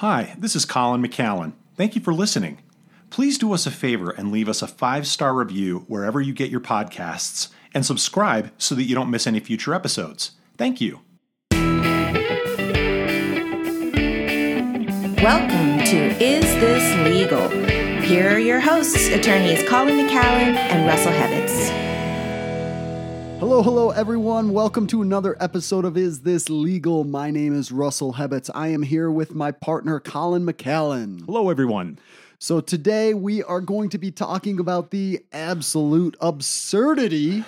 Hi, this is Colin McCallan. Thank you for listening. Please do us a favor and leave us a five star review wherever you get your podcasts and subscribe so that you don't miss any future episodes. Thank you. Welcome to Is This Legal? Here are your hosts, attorneys Colin McCallan and Russell Hebets. Hello, hello, everyone. Welcome to another episode of Is This Legal? My name is Russell Hebets. I am here with my partner, Colin McCallan. Hello, everyone. So, today we are going to be talking about the absolute absurdity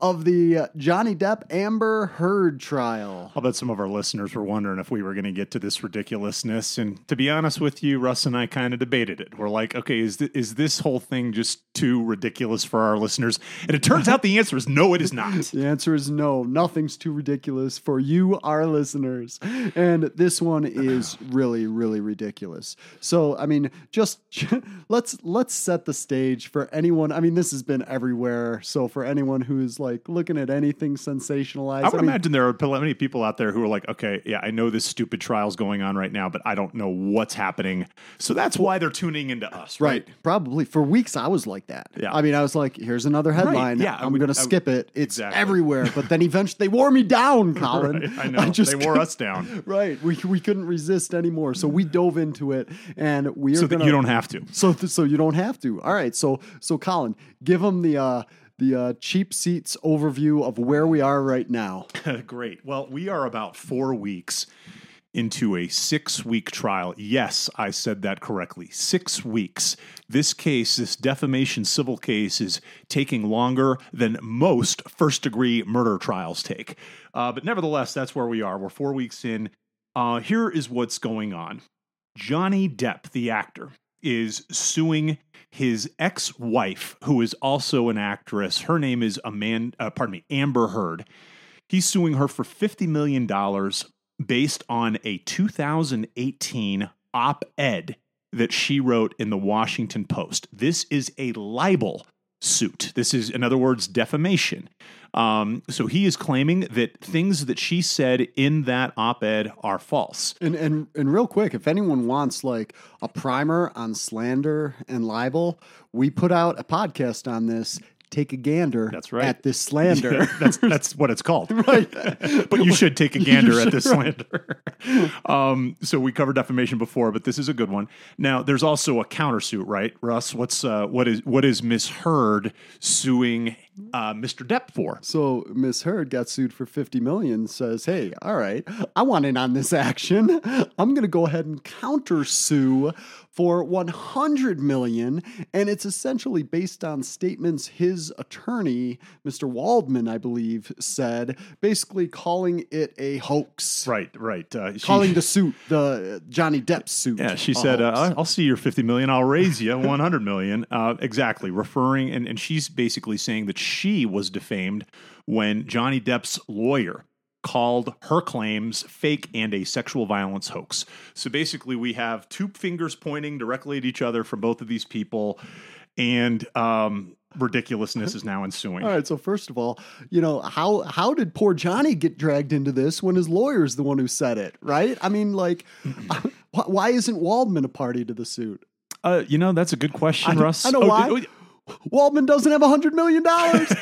of the uh, Johnny Depp Amber Heard trial. I'll bet some of our listeners were wondering if we were going to get to this ridiculousness. And to be honest with you, Russ and I kind of debated it. We're like, okay, is, th- is this whole thing just too ridiculous for our listeners? And it turns out the answer is no, it is not. The answer is no. Nothing's too ridiculous for you, our listeners. And this one is really, really ridiculous. So, I mean, just let's let's set the stage for anyone. I mean, this has been everywhere. So, for anyone who is like looking at anything sensationalized, I would mean, imagine there are plenty of people out there who are like, okay, yeah, I know this stupid trial's going on right now, but I don't know what's happening. So that's why they're tuning into us, right? Right. Probably for weeks I was like that. Yeah. I mean, I was like, here's another headline. yeah, I I'm going I to would- skip it. It's Exactly. everywhere. But then eventually they wore me down, Colin. Right, I know. just they wore us down Right. We, we couldn't resist anymore. So we dove into it and we are so gonna, you don't have to. so th- so you don't have to. All right. So so Colin, give them the uh the uh, cheap seats overview of where we are right now. Great. Well, we are about four weeks into a six week trial. Yes, I said that correctly. Six weeks. This case, this defamation civil case, is taking longer than most first degree murder trials take. Uh, but nevertheless, that's where we are. We're four weeks in. Uh, here is what's going on Johnny Depp, the actor, is suing his ex-wife, who is also an actress. Her name is Amanda, uh, pardon me, Amber Heard. He's suing her for $50 million based on a 2018 op ed that she wrote in the Washington Post. This is a libel suit. This is, in other words, defamation. Um, so he is claiming that things that she said in that op ed are false. And and and real quick, if anyone wants like a primer on slander and libel, we put out a podcast on this. Take a gander. That's right. At this slander. that's that's what it's called. right. but you should take a gander at this slander. um, so we covered defamation before, but this is a good one. Now, there's also a countersuit, right, Russ? What's uh, what is what is Miss Heard suing uh, Mr. Depp for? So Miss Heard got sued for 50 million, says, Hey, all right, I want in on this action. I'm gonna go ahead and countersue for 100 million. And it's essentially based on statements his attorney, Mr. Waldman, I believe, said, basically calling it a hoax. Right, right. Uh, she- Calling the suit the Johnny Depp suit. Yeah, she said, uh, "I'll see your fifty million. I'll raise you one hundred million. Uh, exactly, referring and and she's basically saying that she was defamed when Johnny Depp's lawyer called her claims fake and a sexual violence hoax. So basically, we have two fingers pointing directly at each other from both of these people, and um, ridiculous's is now ensuing. All right, so first of all, you know how how did poor Johnny get dragged into this when his lawyer's the one who said it, right? I mean, like, why isn't Waldman a party to the suit? Uh, you know, that's a good question, I Russ. I know Oh, why. oh, Waldman doesn't have a hundred million dollars.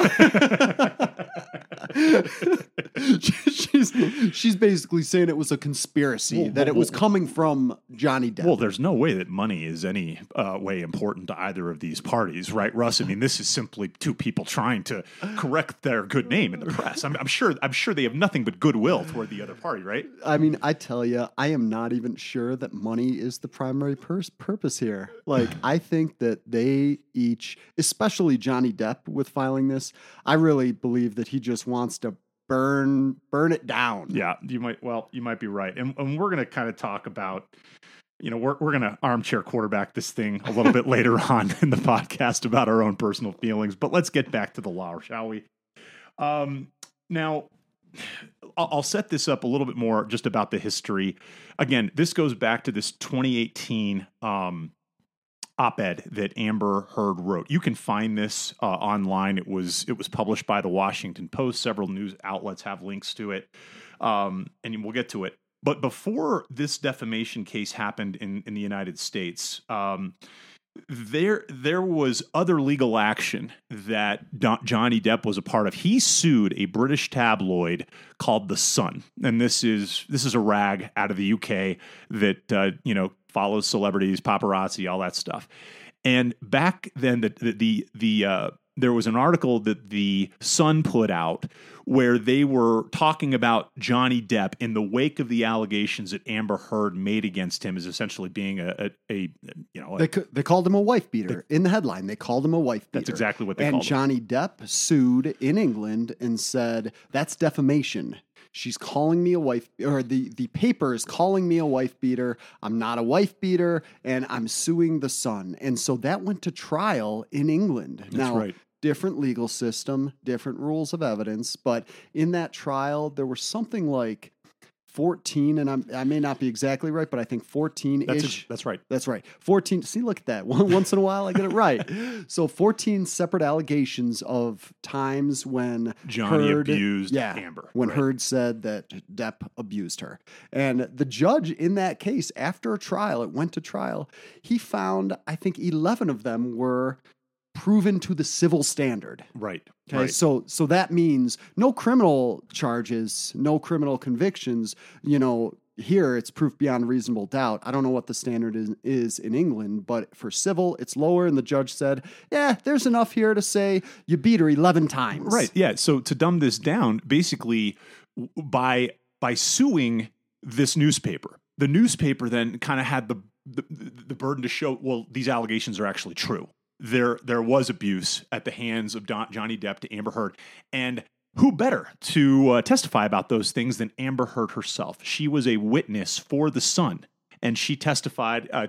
she's she's basically saying it was a conspiracy Well, that it well, was coming from Johnny Depp. Well, there's no way that money is any uh, way important to either of these parties, right, Russ? I mean, this is simply two people trying to correct their good name in the press. I'm, I'm sure. I'm sure they have nothing but goodwill toward the other party, right? I mean, I tell you, I am not even sure that money is the primary pers- purpose here. Like, I think that they each, especially Johnny Depp, with filing this, I really believe that he just wants to burn burn it down. Yeah, you might. Well, you might be right, and, and we're going to kind of talk about. You know, we're we're going to armchair quarterback this thing a little bit later on in the podcast about our own personal feelings. But let's get back to the law, shall we? Um, now, I'll set this up a little bit more just about the history. Again, this goes back to this 2018 um, op-ed that Amber Heard wrote. You can find this uh, online. It was it was published by the Washington Post. Several news outlets have links to it, um, and we'll get to it. But before this defamation case happened in, in the United States, um, there there was other legal action that Don, Johnny Depp was a part of. He sued a British tabloid called The Sun, and this is this is a rag out of the UK that uh, you know follows celebrities, paparazzi, all that stuff. And back then, the the the, the uh, there was an article that the Sun put out where they were talking about Johnny Depp in the wake of the allegations that Amber Heard made against him as essentially being a, a, a you know a, They, they called him a wife beater in the headline. They called him a wife beater. That's exactly what they and called him. Johnny Depp sued in England and said that's defamation. She's calling me a wife, or the the paper is calling me a wife beater. I'm not a wife beater, and I'm suing the Sun. And so that went to trial in England. That's now, right. different legal system, different rules of evidence, but in that trial there was something like 14, and I'm, I may not be exactly right, but I think 14 that's ish. that's right. That's right. 14. See, look at that. Once in a while, I get it right. So, 14 separate allegations of times when Johnny Heard- abused yeah, Amber. when Right. Heard said that Depp abused her. And the judge in that case, after a trial, it went to trial, he found, I think, 11 of them were proven to the civil standard. Right. Okay, Right. so so that means no criminal charges, no criminal convictions. You know, here it's proof beyond reasonable doubt. I don't know what the standard is, is in England, but for civil, it's lower. And the judge said, "Yeah, there's enough here to say you beat her eleven times." Right. Yeah. So to dumb this down, basically by by suing this newspaper, the newspaper then kind of had the, the the burden to show well these allegations are actually true. There there was abuse at the hands of Don, Johnny Depp to Amber Heard, and who better to uh, testify about those things than Amber Heard herself? She was a witness for the Sun. And she testified, uh,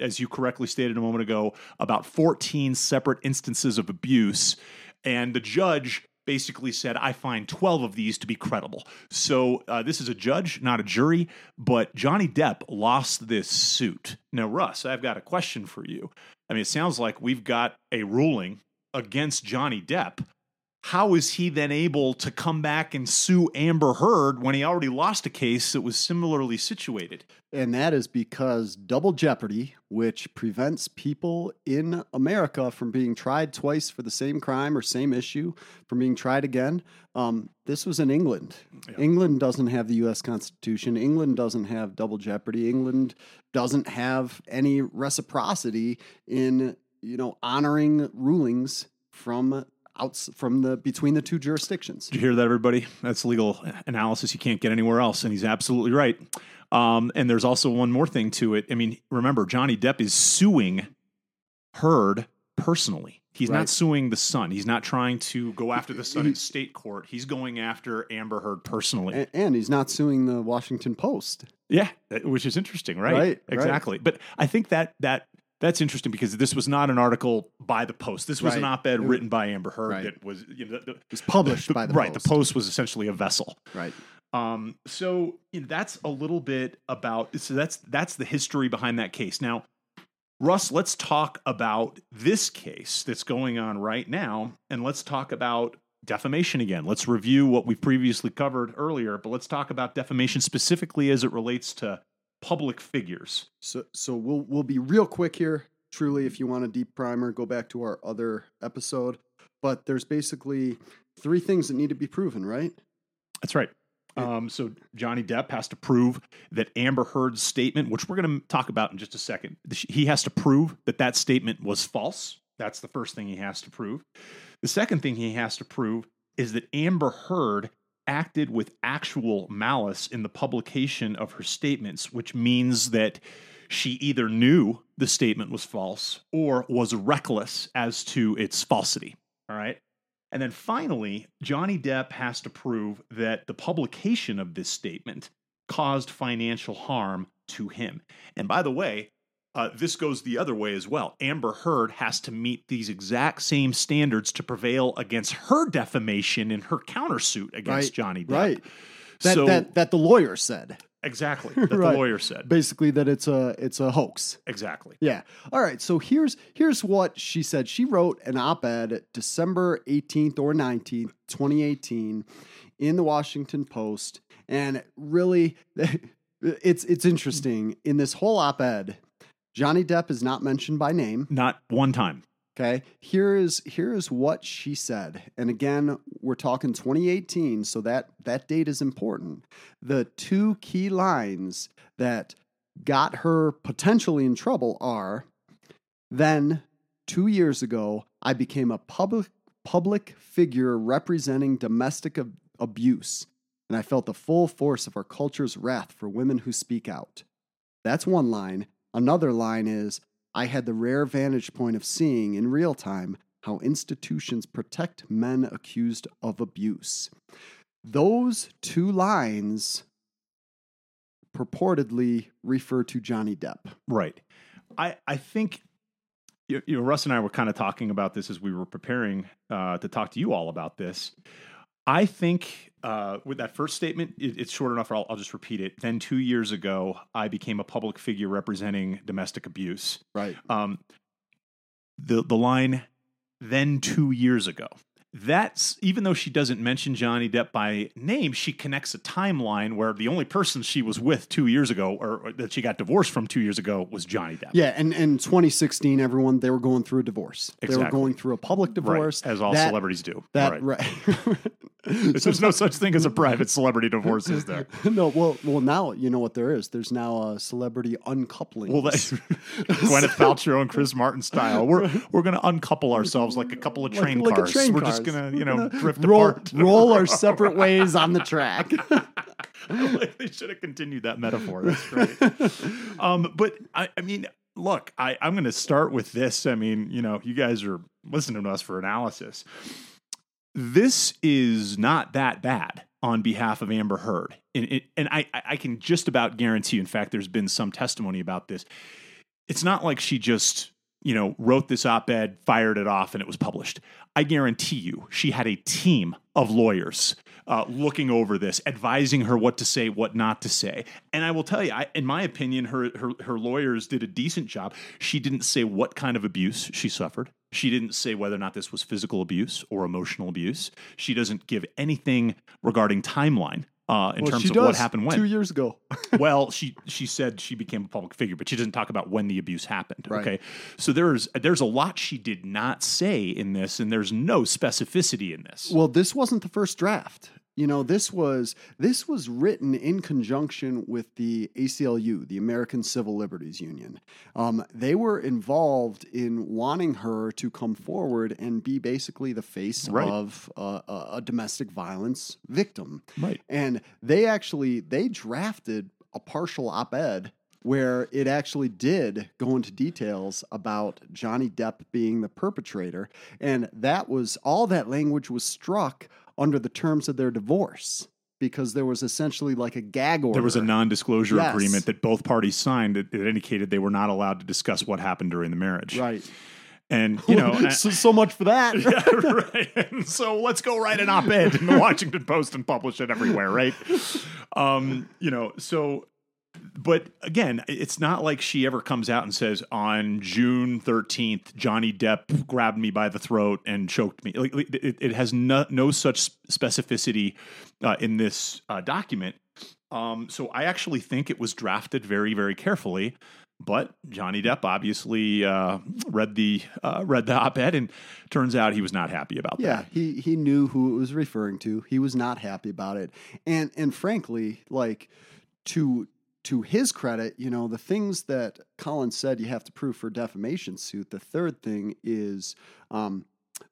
as you correctly stated a moment ago, about 14 separate instances of abuse. And the judge basically said, I find 12 of these to be credible. So uh, this is a judge, not a jury, but Johnny Depp lost this suit. Now, Russ, I've got a question for you. I mean, it sounds like we've got a ruling against Johnny Depp. How is he then able to come back and sue Amber Heard when he already lost a case that was similarly situated? And that is because double jeopardy, which prevents people in America from being tried twice for the same crime or same issue, from being tried again. Um, this was in England. Yeah. England doesn't have the U.S. Constitution. England doesn't have double jeopardy. England doesn't have any reciprocity in you know honoring rulings from outs from the between the two jurisdictions. Did you hear that, everybody? That's legal analysis you can't get anywhere else, and he's absolutely right. Um, and there's also one more thing to it. I mean, remember, Johnny Depp is suing Heard personally. He's Right. not suing the Sun. He's not trying to go after the Sun He- in state court. He's going after Amber Heard personally. A- and he's not suing the Washington Post. Yeah, which is interesting, right? Right, right. exactly. But I think that that that's interesting because this was not an article by the Post. This was an op-ed written by Amber Heard Right. that was you know, the, It was published by the right. Post. The Post was essentially a vessel. Right. Um, so you know, that's a little bit about so that's that's the history behind that case. Now, Russ, let's talk about this case that's going on right now, and let's talk about defamation again. Let's review what we previously covered earlier, but let's talk about defamation specifically as it relates to public figures. So so we'll we'll be real quick here. Truly, if you want a deep primer, go back to our other episode. But there's basically three things that need to be proven, right? That's right. Um, so Johnny Depp has to prove that Amber Heard's statement, which we're going to talk about in just a second, he has to prove that that statement was false. That's the first thing he has to prove. The second thing he has to prove is that Amber Heard acted with actual malice in the publication of her statements, which means that she either knew the statement was false or was reckless as to its falsity. All right. And then finally, Johnny Depp has to prove that the publication of this statement caused financial harm to him. And by the way, uh, this goes the other way as well. Amber Heard has to meet these exact same standards to prevail against her defamation in her countersuit against Right, Johnny Depp. Right. That so that that the lawyer said. exactly that Right. the lawyer said. Basically that it's a it's a hoax. exactly. Yeah. All right. So here's here's what she said. She wrote an op-ed December 18th or 19th, 2018 in the Washington Post and really it's it's interesting in this whole op-ed. Johnny Depp is not mentioned by name. Not one time. Okay. Here is here is what she said. And again, we're talking 2018, so that that date is important. The two key lines that got her potentially in trouble are then 2 years ago, I became a public public figure representing domestic ab- abuse, and I felt the full force of our culture's wrath for women who speak out. That's one line. Another line is I had the rare vantage point of seeing in real time how institutions protect men accused of abuse. Those two lines purportedly refer to Johnny Depp. Right. I I think you, you know, Russ and I were kind of talking about this as we were preparing uh, to talk to you all about this. I think uh, with that first statement, it, it's short enough. I'll, I'll just repeat it. Then two years ago, I became a public figure representing domestic abuse. Right. Um, the the line, then two years ago. That's even though she doesn't mention Johnny Depp by name, she connects a timeline where the only person she was with two years ago, or, or that she got divorced from two years ago, was Johnny Depp. Yeah, and in 2016, everyone they were going through a divorce. They were going through a public divorce, Right, as all That- celebrities do. That right. right. There's no such thing as a private celebrity divorce, is there? no, well, well, now you know what there is. There's now a celebrity uncoupling. Well, that's Gwyneth Paltrow and Chris Martin style. We're we're gonna uncouple ourselves like a couple of Like- train like a cars. train we're cars. just gonna you know gonna drift roll, apart. roll our separate ways on the track. Like, they should have continued that metaphor. That's great. um, but I, I mean, look, I, I'm going to start with this. I mean, you know, you guys are listening to us for analysis. This is not that bad on behalf of Amber Heard, and, it, and I, I can just about guarantee. In fact, there's been some testimony about this. It's not like she just you know wrote this op-ed, fired it off, and it was published. I guarantee you, she had a team of lawyers uh, looking over this, advising her what to say, what not to say. And I will tell you, I, in my opinion, her, her her lawyers did a decent job. She didn't say what kind of abuse she suffered. She didn't say whether or not this was physical abuse or emotional abuse. She doesn't give anything regarding timeline uh, in Well, terms she of what happened when. two years ago. well, she she said she became a public figure, but she doesn't talk about when the abuse happened. Right. Okay, so there's there's a lot she did not say in this, and there's no specificity in this. Well, this wasn't the first draft. You know, this was this was written in conjunction with the ACLU, the American Civil Liberties Union. Um, they were involved in wanting her to come forward and be basically the face Right. of uh, a, a domestic violence victim. right. And they actually they drafted a partial op-ed where it actually did go into details about Johnny Depp being the perpetrator and that was all that language was struck under the terms of their divorce because there was essentially like a gag order. There was a non-disclosure Yes. agreement that both parties signed that, that indicated they were not allowed to discuss what happened during the marriage. right. And you know, so, so much for that. yeah, right. And so let's go write an op-ed in the Washington Post and publish it everywhere, right? Um, you know, so but again, it's not like she ever comes out and says on June 13th, Johnny Depp grabbed me by the throat and choked me. Like it, it has no, no such specificity uh, in this uh, document. Um, so I actually think it was drafted very, very carefully. But Johnny Depp obviously uh, read the uh, read the op-ed, and turns out he was not happy about Yeah, that. Yeah, he he knew who it was referring to. He was not happy about it. And and frankly, like to to his credit, you know, the things that Colin said you have to prove for a defamation suit, the third thing is um,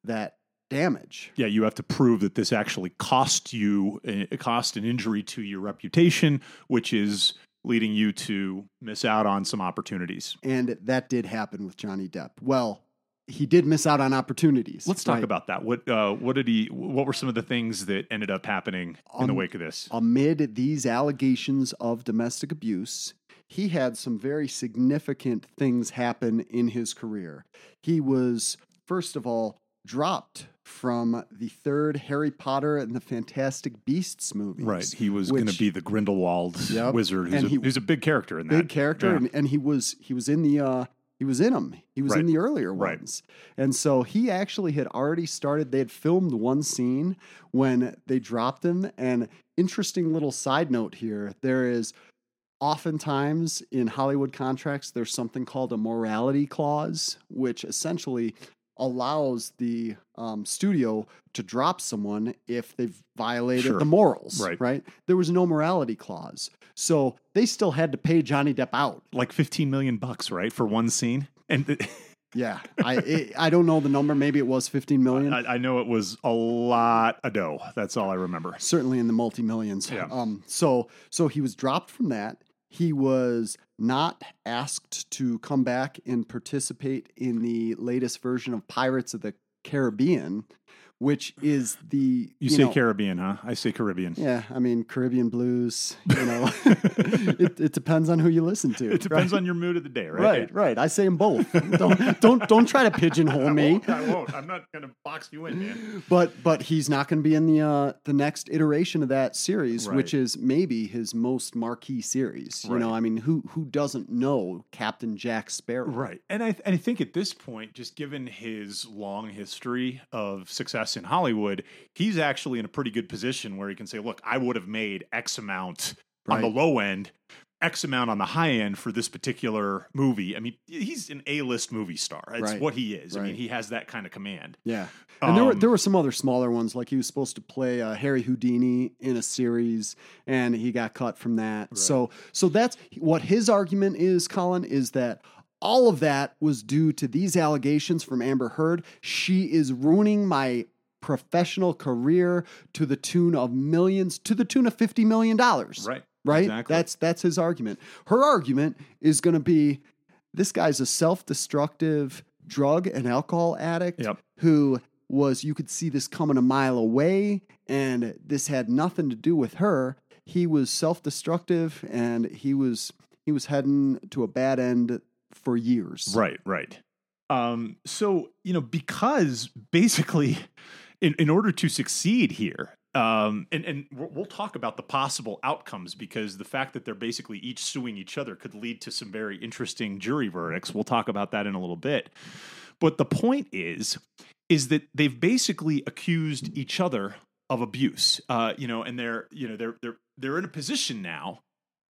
that damage. Yeah, you have to prove that this actually cost you, it cost an injury to your reputation, which is leading you to miss out on some opportunities. And that did happen with Johnny Depp. Well, he did miss out on opportunities. Let's talk right? about that. What uh, what did he? What were some of the things that ended up happening in the Um, wake of this? amid these allegations of domestic abuse, he had some very significant things happen in his career. He was, first of all, dropped from the third Harry Potter and the Fantastic Beasts movies. Right, he was going to be the Grindelwald Yep, wizard. Who's and a, he- who's a big character in that. Big character, Yeah. and, and he was he was in the uh, he was in them. He was in the earlier Right. ones, and so he actually had already started. They had filmed one scene when they dropped him. And interesting little side note here: there is oftentimes in Hollywood contracts, there's something called a morality clause, which essentially allows the um, studio to drop someone if they've violated Sure. the morals. Right. Right. There was no morality clause, so they still had to pay Johnny Depp out. Like 15 million bucks, right, for one scene. And th- Yeah, I it, I don't know the number. Maybe it was 15 million. I, I know it was a lot of dough. That's all I remember. certainly in the multi millions. Yeah. Um, so so he was dropped from that. He was not asked to come back and participate in the latest version of Pirates of the Caribbean, which is the You, say know, Caribbean, huh? I say Caribbean. Yeah, I mean Caribbean blues. You know, it, it depends on who you listen to. It depends right? on your mood of the day, right? Right, right. I say them both. don't don't don't try to pigeonhole I me. won't, I won't. I'm not going to box you in, man. But but he's not going to be in the uh, the next iteration of that series, Right. which is maybe his most marquee series. You know, I mean, who who doesn't know Captain Jack Sparrow? Right. And I, and I think at this point, just given his long history of success in Hollywood, he's actually in a pretty good position where he can say, look, I would have made X amount on the low end, X amount on the high end for this particular movie. I mean, he's an A list movie star. It's Right. what he is. I mean, he has that kind of command. Yeah, and there were Um, there were some other smaller ones, like he was supposed to play uh, Harry Houdini in a series, and he got cut from that. So so that's what his argument is. Colin is that. All of that was due to these allegations from Amber Heard. She is ruining my professional career to the tune of millions, to the tune of fifty million dollars. Right. right? Exactly. That's that's his argument. Her argument is going to be this guy's a self-destructive drug and alcohol addict Yep. who was you could see this coming a mile away and this had nothing to do with her. He was self-destructive and he was he was heading to a bad end for years. Right, right. Um, so you know, because basically, in in order to succeed here, um, and and we'll talk about the possible outcomes because the fact that they're basically each suing each other could lead to some very interesting jury verdicts. We'll talk about that in a little bit. But the point is, is that they've basically accused each other of abuse. Uh, you know, and they're you know they're they're they're in a position now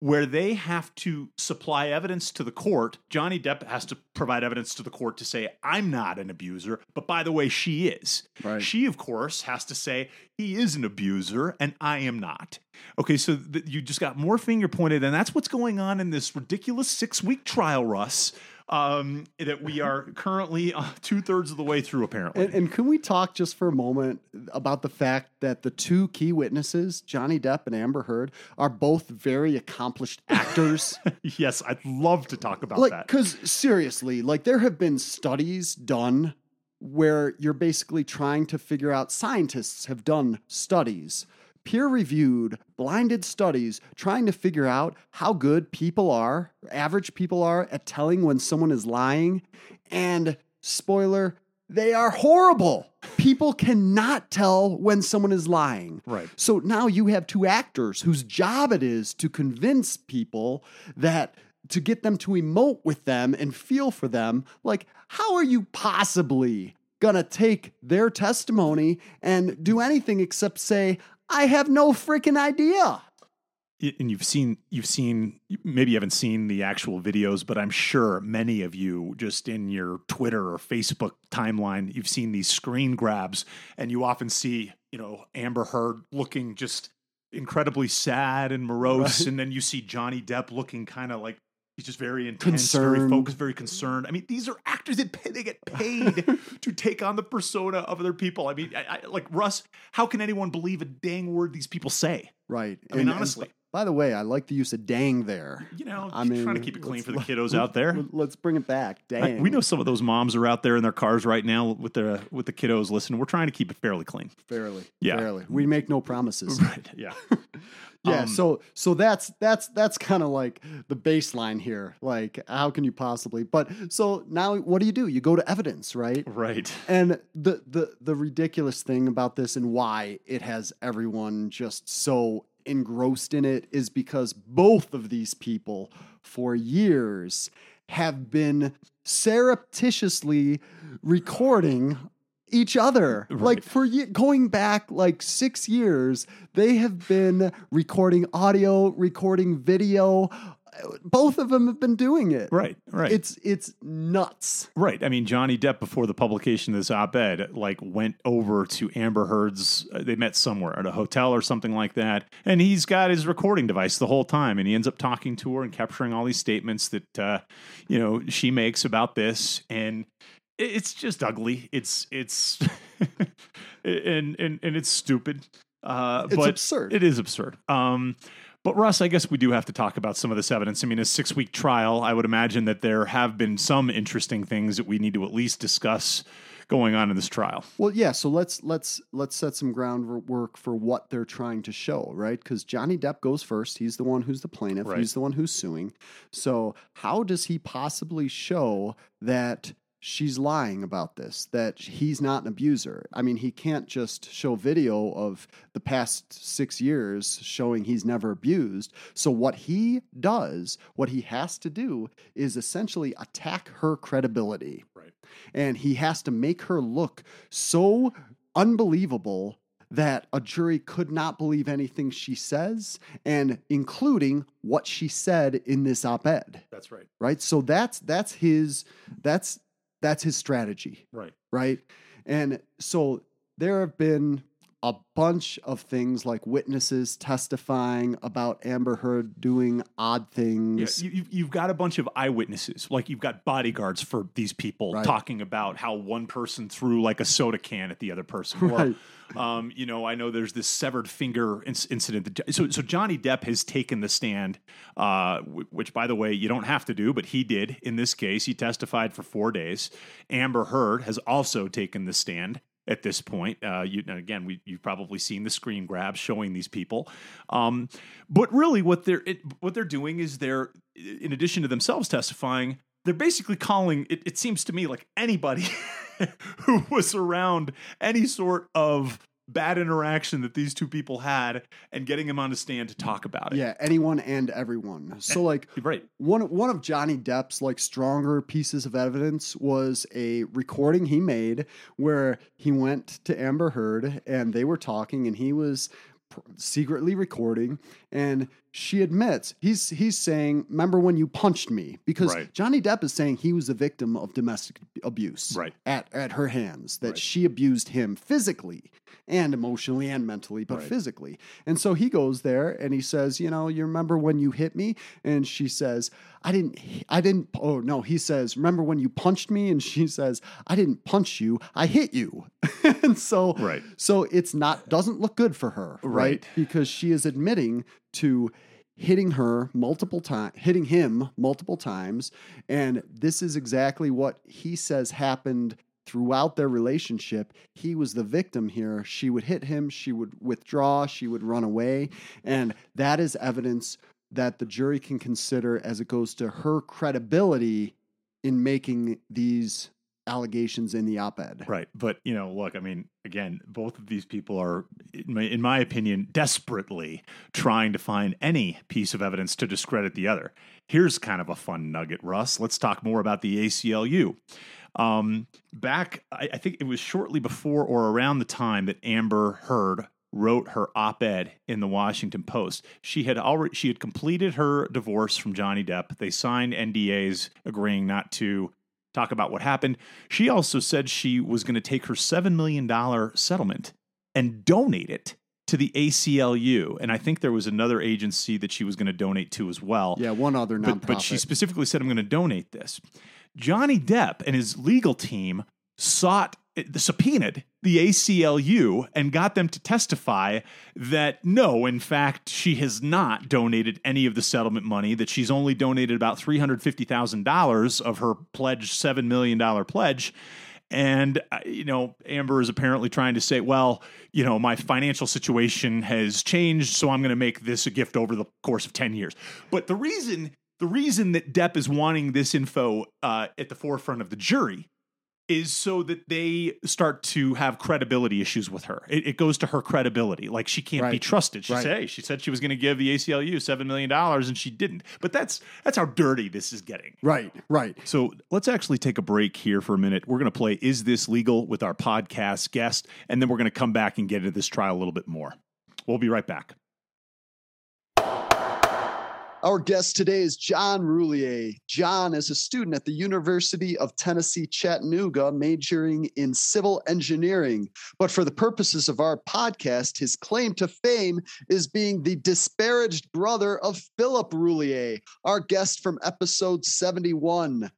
where they have to supply evidence to the court. Johnny Depp has to provide evidence to the court to say, I'm not an abuser, but by the way, she is. Right. She, of course, has to say, he is an abuser and I am not. Okay, so th- you just got more finger pointed, and that's what's going on in this ridiculous six week trial, Russ, um, that we are currently uh, two thirds of the way through, apparently. And, and can we talk just for a moment about the fact that the two key witnesses, Johnny Depp and Amber Heard, are both very accomplished actors? yes, I'd love to talk about like that. because seriously like there have been studies done where you're basically trying to figure out scientists have done studies peer reviewed blinded studies trying to figure out how good people are average people are at telling when someone is lying and spoiler they are horrible people cannot tell when someone is lying Right. so now you have two actors whose job it is to convince people that to get them to emote with them and feel for them. Like, how are you possibly gonna take their testimony and do anything except say, I have no freaking idea? and you've seen you've seen maybe you haven't seen the actual videos but i'm sure many of you just in your twitter or facebook timeline you've seen these screen grabs and you often see you know amber heard looking just incredibly sad and morose Right. and then you see johnny depp looking kind of like he's just very intense very focused very concerned i mean these are actors that pay, they get paid to take on the persona of other people i mean I, I, like russ how can anyone believe a dang word these people say Right. I mean, honestly. By the way, I like the use of dang there. you know, I'm trying to keep it clean for the kiddos out there. let- Let's bring it back. I- Dang. we know some of those moms are out there in their cars right now with the with the kiddos listening. We're trying to keep it fairly clean. fairly. Yeah. Fairly. We make no promises. Right. Yeah. Yeah, Um, so so that's that's that's kind of like the baseline here. Like, how can you possibly? But so now, what do you do? You go to evidence, right? right. And the the the ridiculous thing about this and why it has everyone just so engrossed in it is because both of these people for years have been surreptitiously recording each other. Right. Like for ye- going back like six years, they have been recording audio, recording video. Both of them have been doing it. Right, right. It's it's nuts. Right. I mean, Johnny Depp, before the publication of this op ed, like went over to Amber Heard's, uh, they met somewhere at a hotel or something like that. And he's got his recording device the whole time. And he ends up talking to her and capturing all these statements that, uh, you know, she makes about this. And it's just ugly. It's, it's, and, and, and it's stupid. Uh, It's but absurd. It is absurd. Um, but Russ, I guess we do have to talk about some of this evidence. I mean, a six week trial, I would imagine that there have been some interesting things that we need to at least discuss going on in this trial. Well, yeah. So let's let's let's set some groundwork for what they're trying to show, right? Because Johnny Depp goes first. He's the one who's the plaintiff. Right. He's the one who's suing. So how does he possibly show that she's lying about this? That he's not an abuser? I mean, he can't just show video of the past six years showing he's never abused. So what he does, what he has to do, is essentially attack her credibility Right. and he has to make her look so unbelievable that a jury could not believe anything she says and including what she said in this op-ed That's right. right so that's that's his that's that's his strategy Right. right and so there have been a bunch of things like witnesses testifying about Amber Heard doing odd things you, you've- you've got a bunch of eyewitnesses, like you've got bodyguards for these people Right. talking about how one person threw like a soda can at the other person. Right. Um, you know, I know there's this severed finger inc- incident. That, so, so Johnny Depp has taken the stand, uh, w- which, by the way, you don't have to do, but he did in this case. He testified for four days. Amber Heard has also taken the stand at this point. Uh, you, again, we, you've probably seen the screen grabs showing these people. Um, but really, what they're it, what they're doing is they're, in addition to themselves testifying, they're basically calling. It, it seems to me like anybody who was around any sort of bad interaction that these two people had and getting him on a stand to talk about it. yeah anyone and everyone so like Right. One one of Johnny Depp's like stronger pieces of evidence was a recording he made where he went to Amber Heard and they were talking and he was pr- secretly recording and she admits he's he's saying remember when you punched me because Right. Johnny Depp is saying he was a victim of domestic abuse Right. at at her hands that Right. she abused him physically and emotionally and mentally but Right. physically and so he goes there and he says you know you remember when you hit me and she says i didn't i didn't oh no he says remember when you punched me and she says i didn't punch you i hit you and so Right. so it's not doesn't look good for her right, Right. because she is admitting to hitting her multiple times hitting him multiple times and this is exactly what he says happened throughout their relationship. He was the victim here. She would hit him she would withdraw she would run away and that is evidence that the jury can consider as it goes to her credibility in making these allegations in the op-ed Right. But, you know, look, I mean, again, both of these people are, in my, in my opinion, desperately trying to find any piece of evidence to discredit the other. Here's kind of a fun nugget, Russ. Let's talk more about the ACLU. Um, back, I, I think it was shortly before or around the time that Amber Heard wrote her op-ed in the Washington Post. She had already she had completed her divorce from Johnny Depp. They signed NDAs agreeing not to talk about what happened. She also said she was going to take her $7 million settlement and donate it to the ACLU. And I think there was another agency that she was going to donate to as well. yeah one other nonprofit But, but she specifically said, I'm going to donate this. Johnny Depp and his legal team sought, subpoenaed the ACLU and got them to testify that no, in fact, she has not donated any of the settlement money, that she's only donated about $350,000 of her pledged $7 million pledge. And, uh, you know, Amber is apparently trying to say, well, you know, my financial situation has changed, so I'm going to make this a gift over the course of 10 years. But the reason, the reason that Depp is wanting this info uh, at the forefront of the jury is so that they start to have credibility issues with her. It, it goes to her credibility. Like she can't be trusted. She Right. said, hey, she said she was going to give the ACLU seven million dollars, and she didn't. But that's that's how dirty this is getting. Right, right. So let's actually take a break here for a minute. We're going to play Is This Legal with our podcast guest, and then we're going to come back and get into this trial a little bit more. We'll be right back. Our guest today is John Roulier. John is a student at the University of Tennessee, Chattanooga, majoring in civil engineering. But for the purposes of our podcast, his claim to fame is being the disparaged brother of Philip Roulier, our guest from episode 71.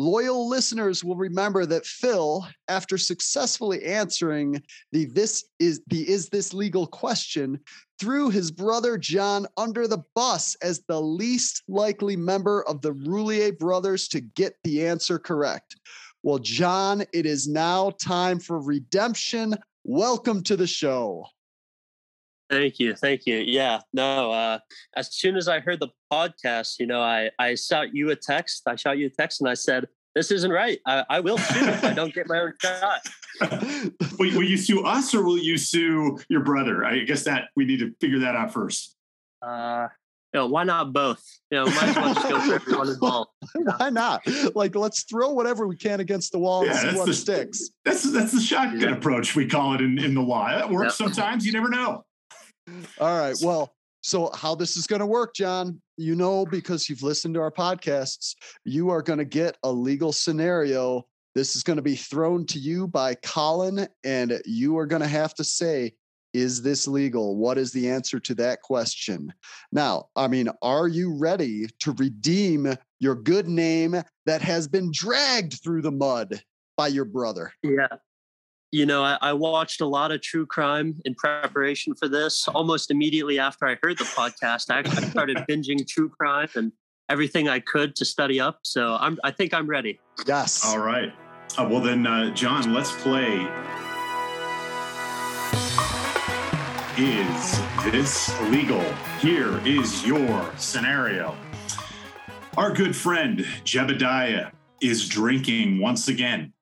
Loyal listeners will remember that Phil, after successfully answering the this is the is this legal question, threw his brother John under the bus as the least likely member of the Roulier brothers to get the answer correct. Well, John, it is now time for redemption. Welcome to the show. Thank you, thank you. Yeah, no. Uh, as soon as I heard the podcast, you know, I I shot you a text. I shot you a text, and I said, "This isn't right. I, I will sue if I don't get my own shot." will, will you sue us or will you sue your brother? I guess that we need to figure that out first. Uh, you know, why not both? You know, might as well just go for everyone involved. Why not? Like, let's throw whatever we can against the wall and Yeah, see that's what the- sticks. That's that's the shotgun Yeah. approach we call it in, in the law. That works Yep. sometimes. You never know. All right. Well, so how this is going to work, John, you know, because you've listened to our podcasts, you are going to get a legal scenario. This is going to be thrown to you by Colin, and you are going to have to say, is this legal? What is the answer to that question? Now, I mean, are you ready to redeem your good name that has been dragged through the mud by your brother? Yeah. You know, I, I watched a lot of true crime in preparation for this. Almost immediately after I heard the podcast, I actually started binging true crime and everything I could to study up. So I'm, I think I'm ready. Yes. All right. Uh, well, then, uh, John, let's play. Is this legal? Here is your scenario. Our good friend Jebediah is drinking once again.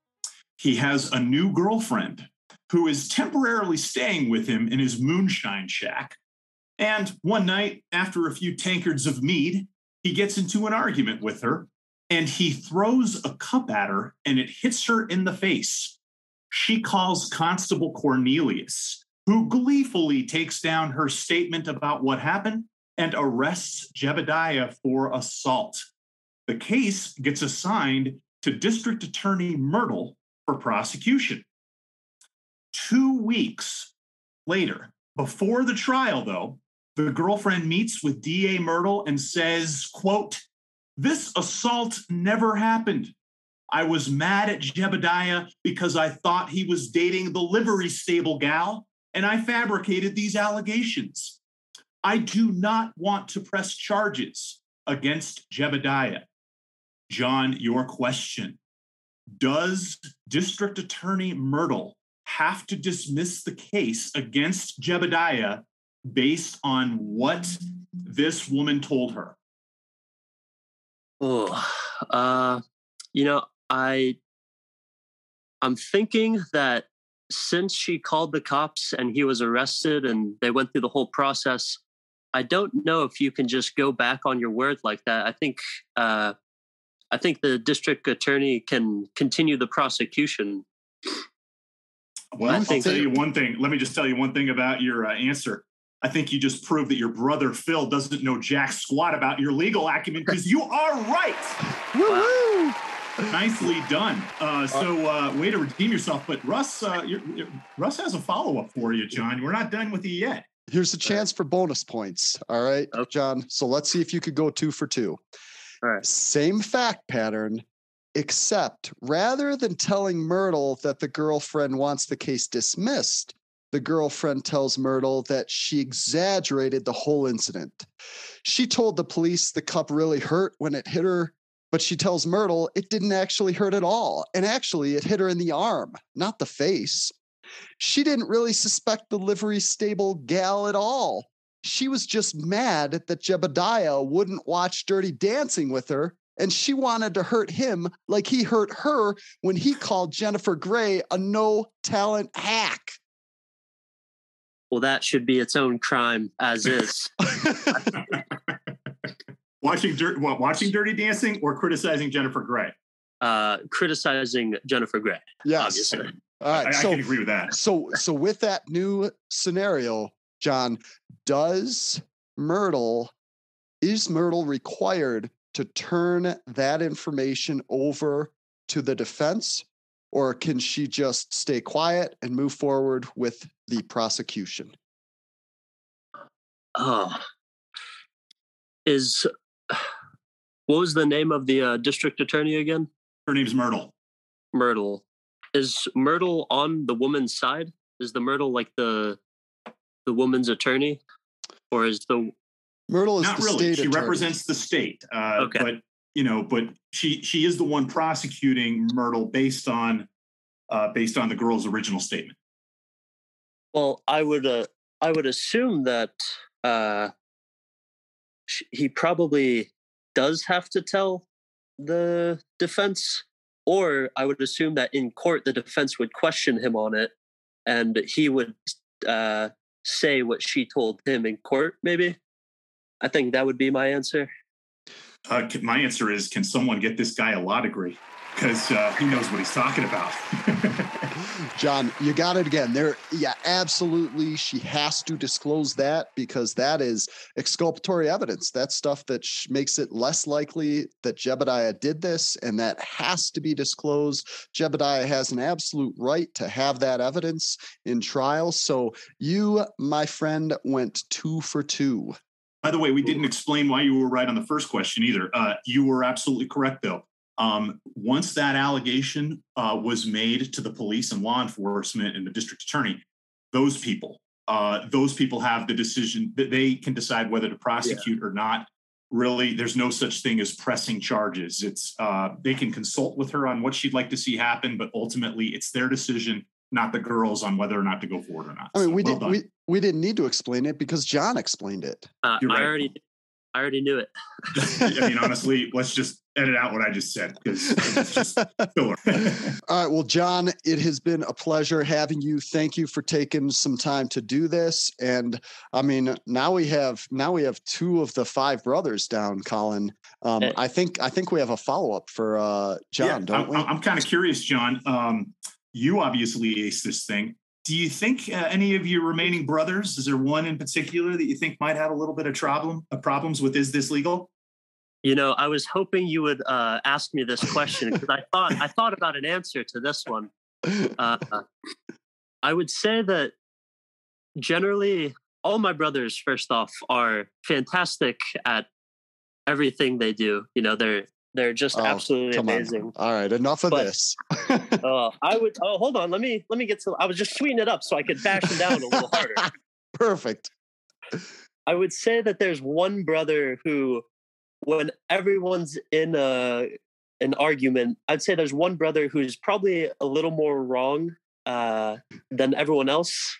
He has a new girlfriend who is temporarily staying with him in his moonshine shack. And one night, after a few tankards of mead, he gets into an argument with her and he throws a cup at her and it hits her in the face. She calls Constable Cornelius, who gleefully takes down her statement about what happened and arrests Jebediah for assault. The case gets assigned to District Attorney Myrtle for prosecution. Two weeks later, before the trial, though, the girlfriend meets with DA Myrtle and says, quote, this assault never happened. I was mad at Jebediah because I thought he was dating the livery stable gal, and I fabricated these allegations. I do not want to press charges against Jebediah. John, your question Does District Attorney Myrtle have to dismiss the case against Jebediah based on what this woman told her? Oh, uh, you know, I I'm thinking that since she called the cops and he was arrested and they went through the whole process, I don't know if you can just go back on your word like that. I think uh, I think the district attorney can continue the prosecution. Well, I I'll think- tell you one thing. Let me just tell you one thing about your uh, answer. I think you just proved that your brother Phil doesn't know jack squat about your legal acumen because you are right. Woo-hoo! Nicely done. Uh, so, uh, way to redeem yourself. But Russ, uh, you're, you're- Russ has a follow up for you, John. We're not done with you yet. Here's a chance for bonus points. All right, John. So let's see if you could go two for two. Right. Same fact pattern, except rather than telling Myrtle that the girlfriend wants the case dismissed, the girlfriend tells Myrtle that she exaggerated the whole incident. She told the police the cup really hurt when it hit her, but she tells Myrtle it didn't actually hurt at all. And actually, it hit her in the arm, not the face. She didn't really suspect the livery stable gal at all. She was just mad that Jebediah wouldn't watch Dirty Dancing with her and she wanted to hurt him like he hurt her when he called Jennifer Grey a no talent hack. Well, that should be its own crime as is. watching dirt, what, watching Dirty Dancing or criticizing Jennifer Grey? uh, criticizing Jennifer Grey. yes. Obviously. All right. I, I can agree with that. so so with that new scenario, John, does Myrtle is Myrtle required to turn that information over to the defense, or can she just stay quiet and move forward with the prosecution? Oh, is what was the name of the uh, district attorney again? Her name's Myrtle. Myrtle. Is Myrtle on the woman's side? Is the Myrtle like the the woman's attorney, or is the Myrtle is Not the really. state She attorney. represents the state. Uh, Okay. But you know, but she she is the one prosecuting Myrtle based on uh, based on the girl's original statement. well? I would uh, I would assume that uh, sh- he probably does have to tell the defense, or I would assume that in court the defense would question him on it, and he would uh, say what she told him in court. Maybe. I think that would be my answer. Uh, my answer is: Can someone get this guy a law degree? Because uh, he knows what he's talking about. John, you got it again. There, yeah, absolutely. She has to disclose that because that is exculpatory evidence. That's stuff that sh- makes it less likely that Jebediah did this, and that has to be disclosed. Jebediah has an absolute right to have that evidence in trial. So you, my friend, went two for two. By the way, we didn't explain why you were right on the first question either. Uh, you were absolutely correct, Bill. Um, once that allegation uh, was made to the police and law enforcement and the district attorney, those people, uh, those people have the decision that they can decide whether to prosecute or not. Really, there's no such thing as pressing charges. It's uh, they can consult with her on what she'd like to see happen, but ultimately, it's their decision, not the girls, on whether or not to go forward or not. I mean, So, we well did done. we we didn't need to explain it because John explained it. Uh, You're I already, I already knew it. I mean, honestly, let's just edit out what I just said because it's just filler. All right. Well, John, it has been a pleasure having you. Thank you for taking some time to do this. And I mean, now we have now we have two of the five brothers down, Colin. Um, Eh. I think I think we have a follow up for uh, John, Yeah, don't I'm, we? I'm kind of curious, John. Um, you obviously ace this thing. Do you think uh, any of your remaining brothers, is there one in particular that you think might have a little bit of problem, uh, problems with is this legal? You know, I was hoping you would uh, ask me this question because I thought I thought about an answer to this one. Uh, I would say that generally, all my brothers, first off, are fantastic at everything they do. You know, they're they're just Oh, absolutely amazing. on. All right. Enough of But- this. Oh, I would. Oh, hold on. Let me let me get to. I was just sweetening it up so I could bash them down a little harder. Perfect. I would say that there's one brother who, when everyone's in a an argument, I'd say there's one brother who's probably a little more wrong uh, than everyone else.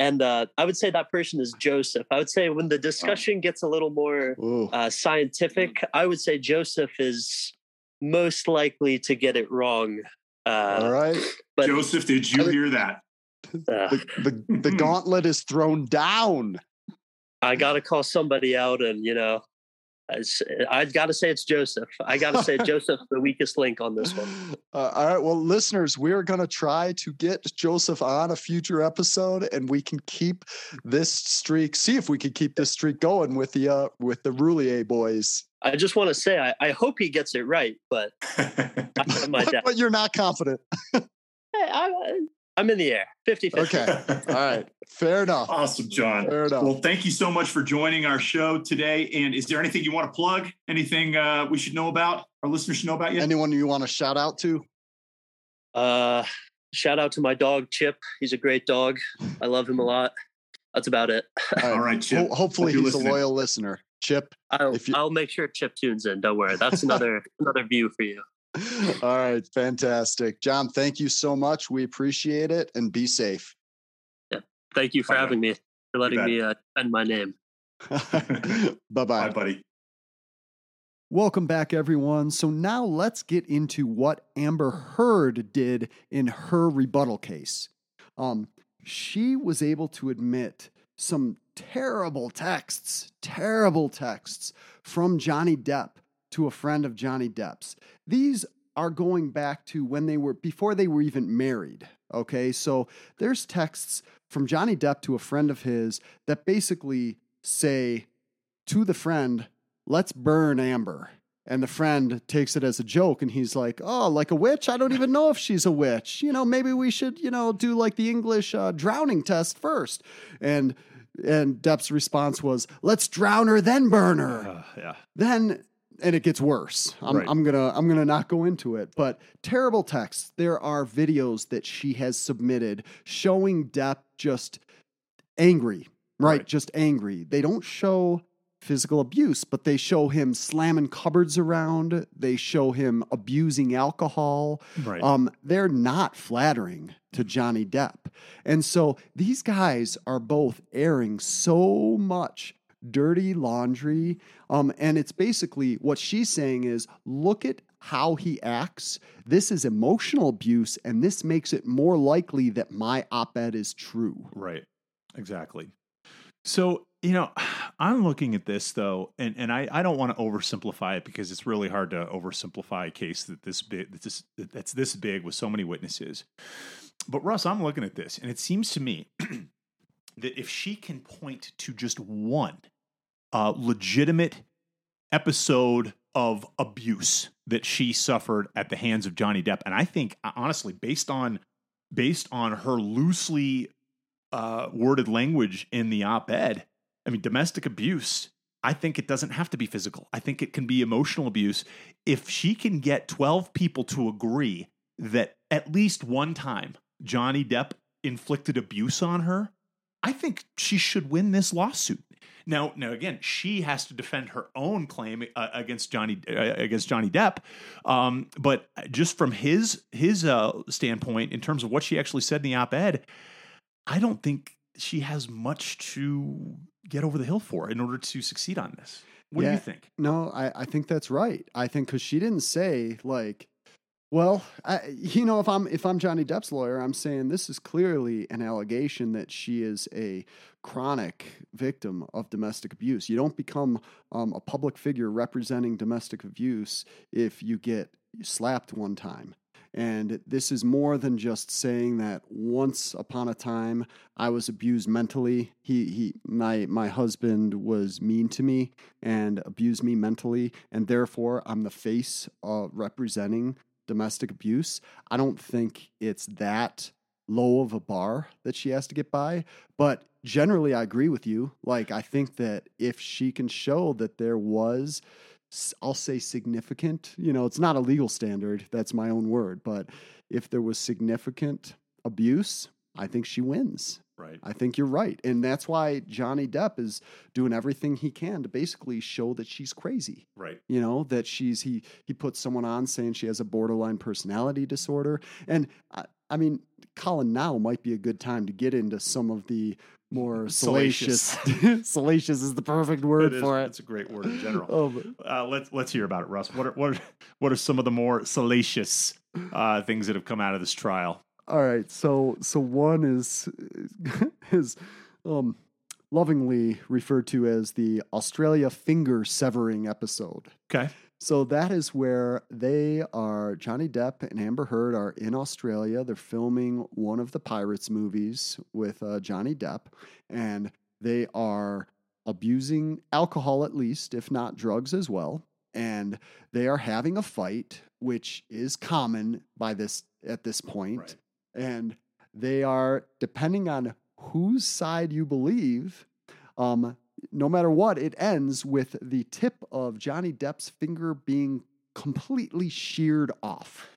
And uh, I would say that person is Joseph. I would say when the discussion gets a little more uh, scientific, I would say Joseph is most likely to get it wrong. Uh, All right. but Joseph, did you hear that? uh, The, the, the gauntlet is thrown down. I got to call somebody out, and you know, I, s- I got to say it's Joseph. I got to say Joseph's the weakest link on this one. Uh, all right. Well, listeners, we're going to try to get Joseph on a future episode and we can keep this streak, see if we can keep this streak going with the, uh, with the Roulier boys. I just want to say I, I hope he gets it right, but I my But, but you're not confident. Hey, I, I'm in the air, 50 50. Okay. All right. Fair enough. Awesome, John. Fair enough. Well, thank you so much for joining our show today. And is there anything you want to plug? Anything uh, we should know about? Our listeners should know about you? Anyone you want to shout out to? Uh, shout out to my dog, Chip. He's a great dog. I love him a lot. That's about it. All All right, Chip. Ho- hopefully Hope you're he's a loyal listener. Chip. I'll, If you- I'll make sure Chip tunes in. Don't worry. That's another another view for you. All right. Fantastic. John, thank you so much. We appreciate it and be safe. Yeah. Thank you for Bye, man. having me, for letting me uh, spend my name. Bye bye. Bye, buddy. Welcome back, everyone. So now let's get into what Amber Heard did in her rebuttal case. Um, she was able to admit some terrible texts, terrible texts from Johnny Depp to a friend of Johnny Depp's. These are going back to when they were before they were even married. Okay, so there's texts from Johnny Depp to a friend of his that basically say to the friend, let's burn Amber. And the friend takes it as a joke and he's like, oh, like a witch? I don't even know if she's a witch. You know, maybe we should, you know, do like the English uh, drowning test first. And and Depp's response was, let's drown her, then burn her. Uh, yeah. Then and it gets worse. I'm, Right. I'm gonna I'm gonna not go into it, but terrible texts. There are videos that she has submitted showing Depp just angry, right? Right. Just angry. They don't show physical abuse, but they show him slamming cupboards around. They show him abusing alcohol. Right. Um, they're not flattering to Johnny Depp. And so these guys are both airing so much dirty laundry. Um, and it's basically what she's saying is look at how he acts. This is emotional abuse, and this makes it more likely that my op ed is true. Right. Exactly. So, you know, I'm looking at this though, and, and I, I don't want to oversimplify it because it's really hard to oversimplify a case that this big that's this big with so many witnesses. But Russ, I'm looking at this, and it seems to me that if she can point to just one uh, legitimate episode of abuse that she suffered at the hands of Johnny Depp, and I think honestly, based on based on her loosely uh, worded language in the op-ed, I mean, domestic abuse. I think it doesn't have to be physical. I think it can be emotional abuse. If she can get 12 people to agree that at least one time Johnny Depp inflicted abuse on her, I think she should win this lawsuit. Now, now again, she has to defend her own claim uh, against Johnny uh, against Johnny Depp. Um, but just from his his uh, standpoint, in terms of what she actually said in the op-ed, I don't think she has much to get over the hill for in order to succeed on this. What do you think? No, I, I think that's right. I think because she didn't say like, well, I, you know, if I'm if I'm Johnny Depp's lawyer, I'm saying this is clearly an allegation that she is a chronic victim of domestic abuse. You don't become um, a public figure representing domestic abuse if you get slapped one time. And this is more than just saying that once upon a time I was abused mentally. He he my my husband was mean to me and abused me mentally and therefore I'm the face of representing domestic abuse. I don't think it's that low of a bar that she has to get by, but generally I agree with you. Like I think that if she can show that there was I'll say significant, you know, it's not a legal standard, that's my own word, but if there was significant abuse, I think she wins. Right. I think you're right. And that's why Johnny Depp is doing everything he can to basically show that she's crazy. Right. You know, that she's he he puts someone on saying she has a borderline personality disorder. And I, I mean, Colin, now might be a good time to get into some of the more salacious salacious is the perfect word It is- for it. It's a great word in general. Oh, Uh, let's let's hear about it, Russ. What are what are what are some of the more salacious uh, things that have come out of this trial? All right, so so one is is um lovingly referred to as the Australia finger severing episode. Okay. So that is where they are Johnny Depp and Amber Heard are in Australia. They're filming one of the Pirates movies with uh, Johnny Depp and they are abusing alcohol at least if not drugs as well and they are having a fight which is common by this at this point Right. And they are depending on whose side you believe um, no matter what it ends with the tip of johnny depp's finger being completely sheared off.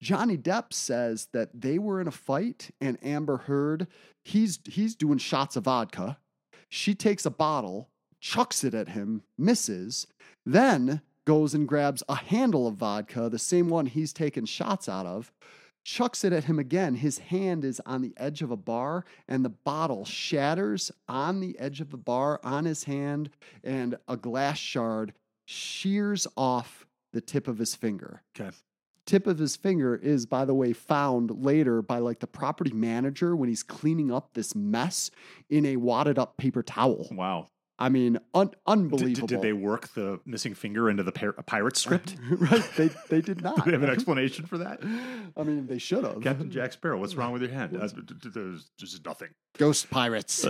Johnny depp says that they were in a fight and amber heard he's he's doing shots of vodka. She takes a bottle chucks it at him misses then goes and grabs a handle of vodka the same one he's taken shots out of chucks it at him again. His hand is on the edge of a bar, and the bottle shatters on the edge of the bar on his hand, and a glass shard shears off the tip of his finger. Okay. Tip of his finger is, by the way, found later by like the property manager when he's cleaning up this mess in a wadded up paper towel. Wow. I mean, un- unbelievable. did, did they work the missing finger into the pirate script? right? They they did not. Do they have an explanation for that? I mean, they should have. Captain Jack Sparrow, what's wrong with your hand? Uh, there's just nothing. Ghost pirates.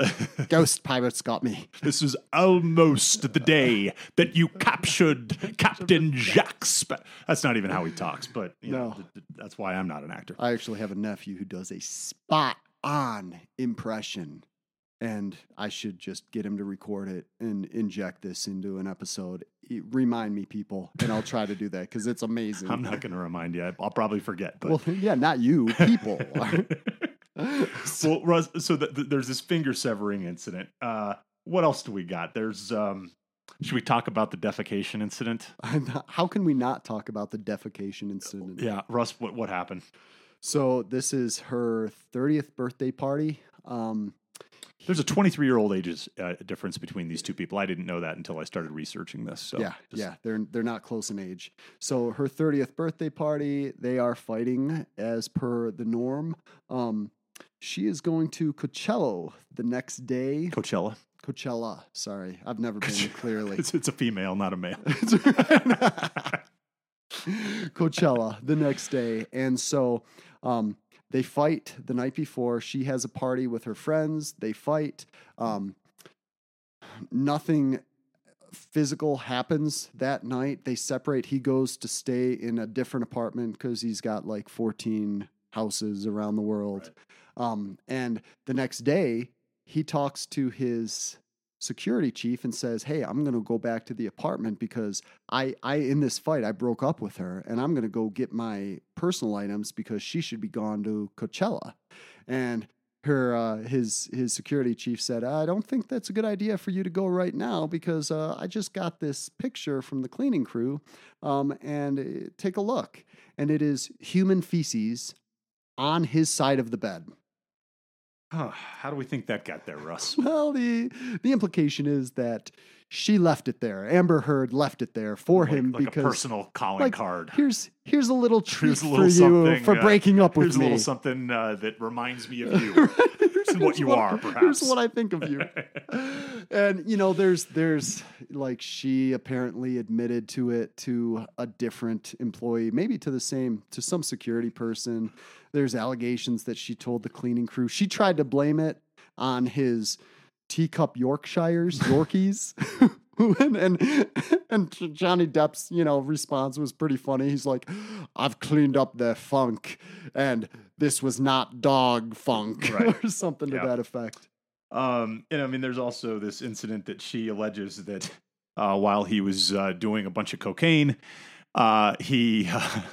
Ghost pirates got me. This is almost the day that you captured Captain Jack Sparrow. That's not even how he talks, but you know, No. th- th- that's why I'm not an actor. I actually have a nephew who does a spot on impression. And I should just get him to record it and inject this into an episode. Remind me, people, and I'll try to do that because it's amazing. I'm not going to remind you. I'll probably forget. But Well, yeah, not you, people. well, Russ, so th- th- there's this finger severing incident. Uh, what else do we got? There's um, should we talk about the defecation incident? Not- How can we not talk about the defecation incident? Yeah, Russ, what what happened? So this is her 30th birthday party. Um, There's a 23 year old ages uh, difference between these two people. I didn't know that until I started researching this. So yeah, just- yeah, they're they're not close in age. So her 30th birthday party, they are fighting as per the norm. Um, she is going to Coachella the next day. Coachella. Coachella, sorry, I've never been Coach- clearly. It's, it's a female, not a male. Coachella the next day. And so um, they fight the night before. She has a party with her friends. They fight. Um, nothing physical happens that night. They separate. He goes to stay in a different apartment because he's got like 14 houses around the world. Um, and the next day, he talks to his security chief and says, "Hey, I'm going to go back to the apartment because I I in this fight I broke up with her and I'm going to go get my personal items because she should be gone to Coachella." And her uh, his his security chief said, "I don't think that's a good idea for you to go right now because uh, I just got this picture from the cleaning crew, um, and uh, take a look, and it is human feces on his side of the bed." Huh, How do we think that got there, Russ? Well, the the implication is that she left it there. Amber Heard left it there for Like, him like because a personal calling like, card. here's here's a little treat Here's a for you for uh, breaking up with Here's a me. little something uh, that reminds me of you. Here's what you what- are, Here's perhaps. what I think of you. and you know, there's there's like she apparently admitted to it to a different employee, maybe to the same to some security person. There's allegations that she told the cleaning crew. She tried to blame it on his teacup Yorkshires, Yorkies. and, and and Johnny Depp's you know response was pretty funny. He's like, "I've cleaned up their funk, and this was not dog funk, Right. or something to that effect." Um, and I mean, there's also this incident that she alleges that uh, while he was uh, doing a bunch of cocaine, uh, he uh,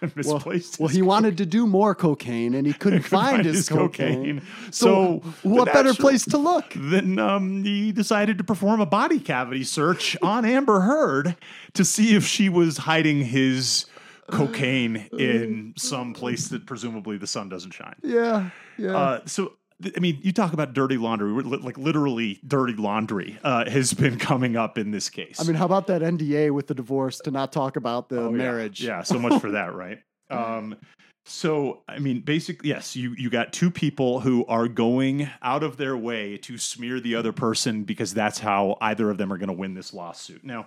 Well, misplaced. well, his he wanted to do more cocaine, and he couldn't couldn't find, his, cocaine. So, So, what better place to look? Then um, he decided to perform a body cavity search on Amber Heard to see if she was hiding his cocaine in some place that presumably the sun doesn't shine. Yeah, yeah. Uh, so, I mean, you talk about dirty laundry, like literally dirty laundry uh, has been coming up in this case. I mean, how about that NDA with the divorce to not talk about the Oh, yeah. marriage? Yeah, so much for that, right? Um, so I mean, basically, yes, you you got two people who are going out of their way to smear the other person because that's how either of them are going to win this lawsuit. Now,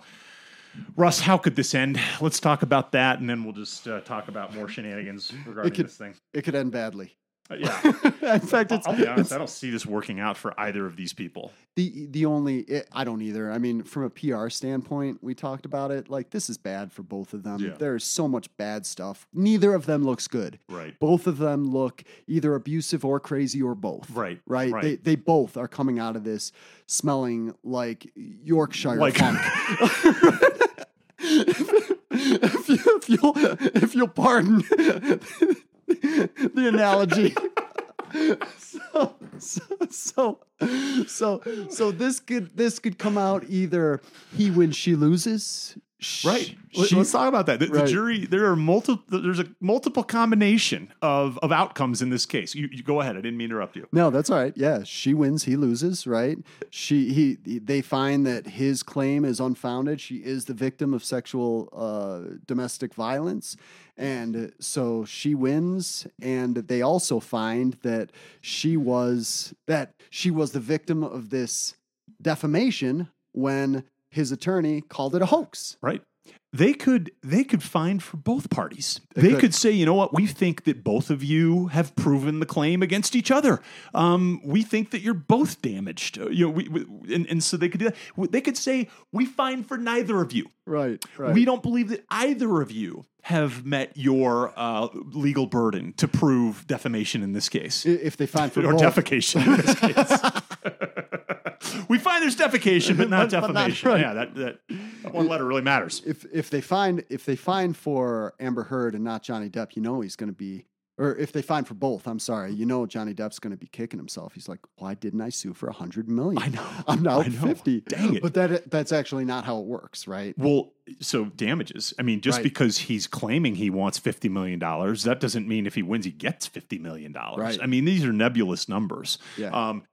Russ, how could this end? Let's talk about that, and then we'll just uh, talk about more shenanigans regarding could- this thing. It could end badly. Uh, yeah, In fact, it's, I'll be honest. I don't see this working out for either of these people. the the only it, I don't either. I mean, from a PR standpoint, we talked about it. Like this is bad for both of them. Yeah. There's so much bad stuff. Neither of them looks good. Right. Both of them look either abusive or crazy or both. Right. Right. Right. They they both are coming out of this smelling like Yorkshire Like- funk. if, you, if you'll if you'll pardon the analogy. So, so so so so this could this could come out either he wins she loses Right. She- Let's talk about that. The, the jury. There are multiple. There's a multiple combination of of outcomes in this case. You, you go ahead. I didn't mean to interrupt you. No, that's all right. Yeah, she wins, he loses, right? She he they find that his claim is unfounded. She is the victim of sexual uh, domestic violence, and uh, so she wins. And they also find that she was that she was the victim of this defamation when his attorney called it a hoax. Right. They could they could find for both parties. They They, could. could. say, you know what, we think that both of you have proven the claim against each other. Um, we think that you're both damaged. Uh, You know, we, we, and, and so they could do that. They could say, we find for neither of you. Right. Right. We don't believe that either of you have met your uh, legal burden to prove defamation in this case. If they find for or both, defecation in this case. we find there's defecation, but not But- but not defamation. right. Yeah, that, that, that one letter really matters. if if they find if they find for Amber Heard and not Johnny Depp, you know he's going to be, or if they find for both, I'm sorry, you know Johnny Depp's going to be kicking himself. He's like, why didn't I sue for a hundred million? I know. I'm now I know. fifty. Dang it. But that that's actually not how it works, right? Well, so damages. I mean, just Right. because he's claiming he wants $50 million, that doesn't mean if he wins, he gets $50 million. Right. I mean, these are nebulous numbers. Yeah. Um,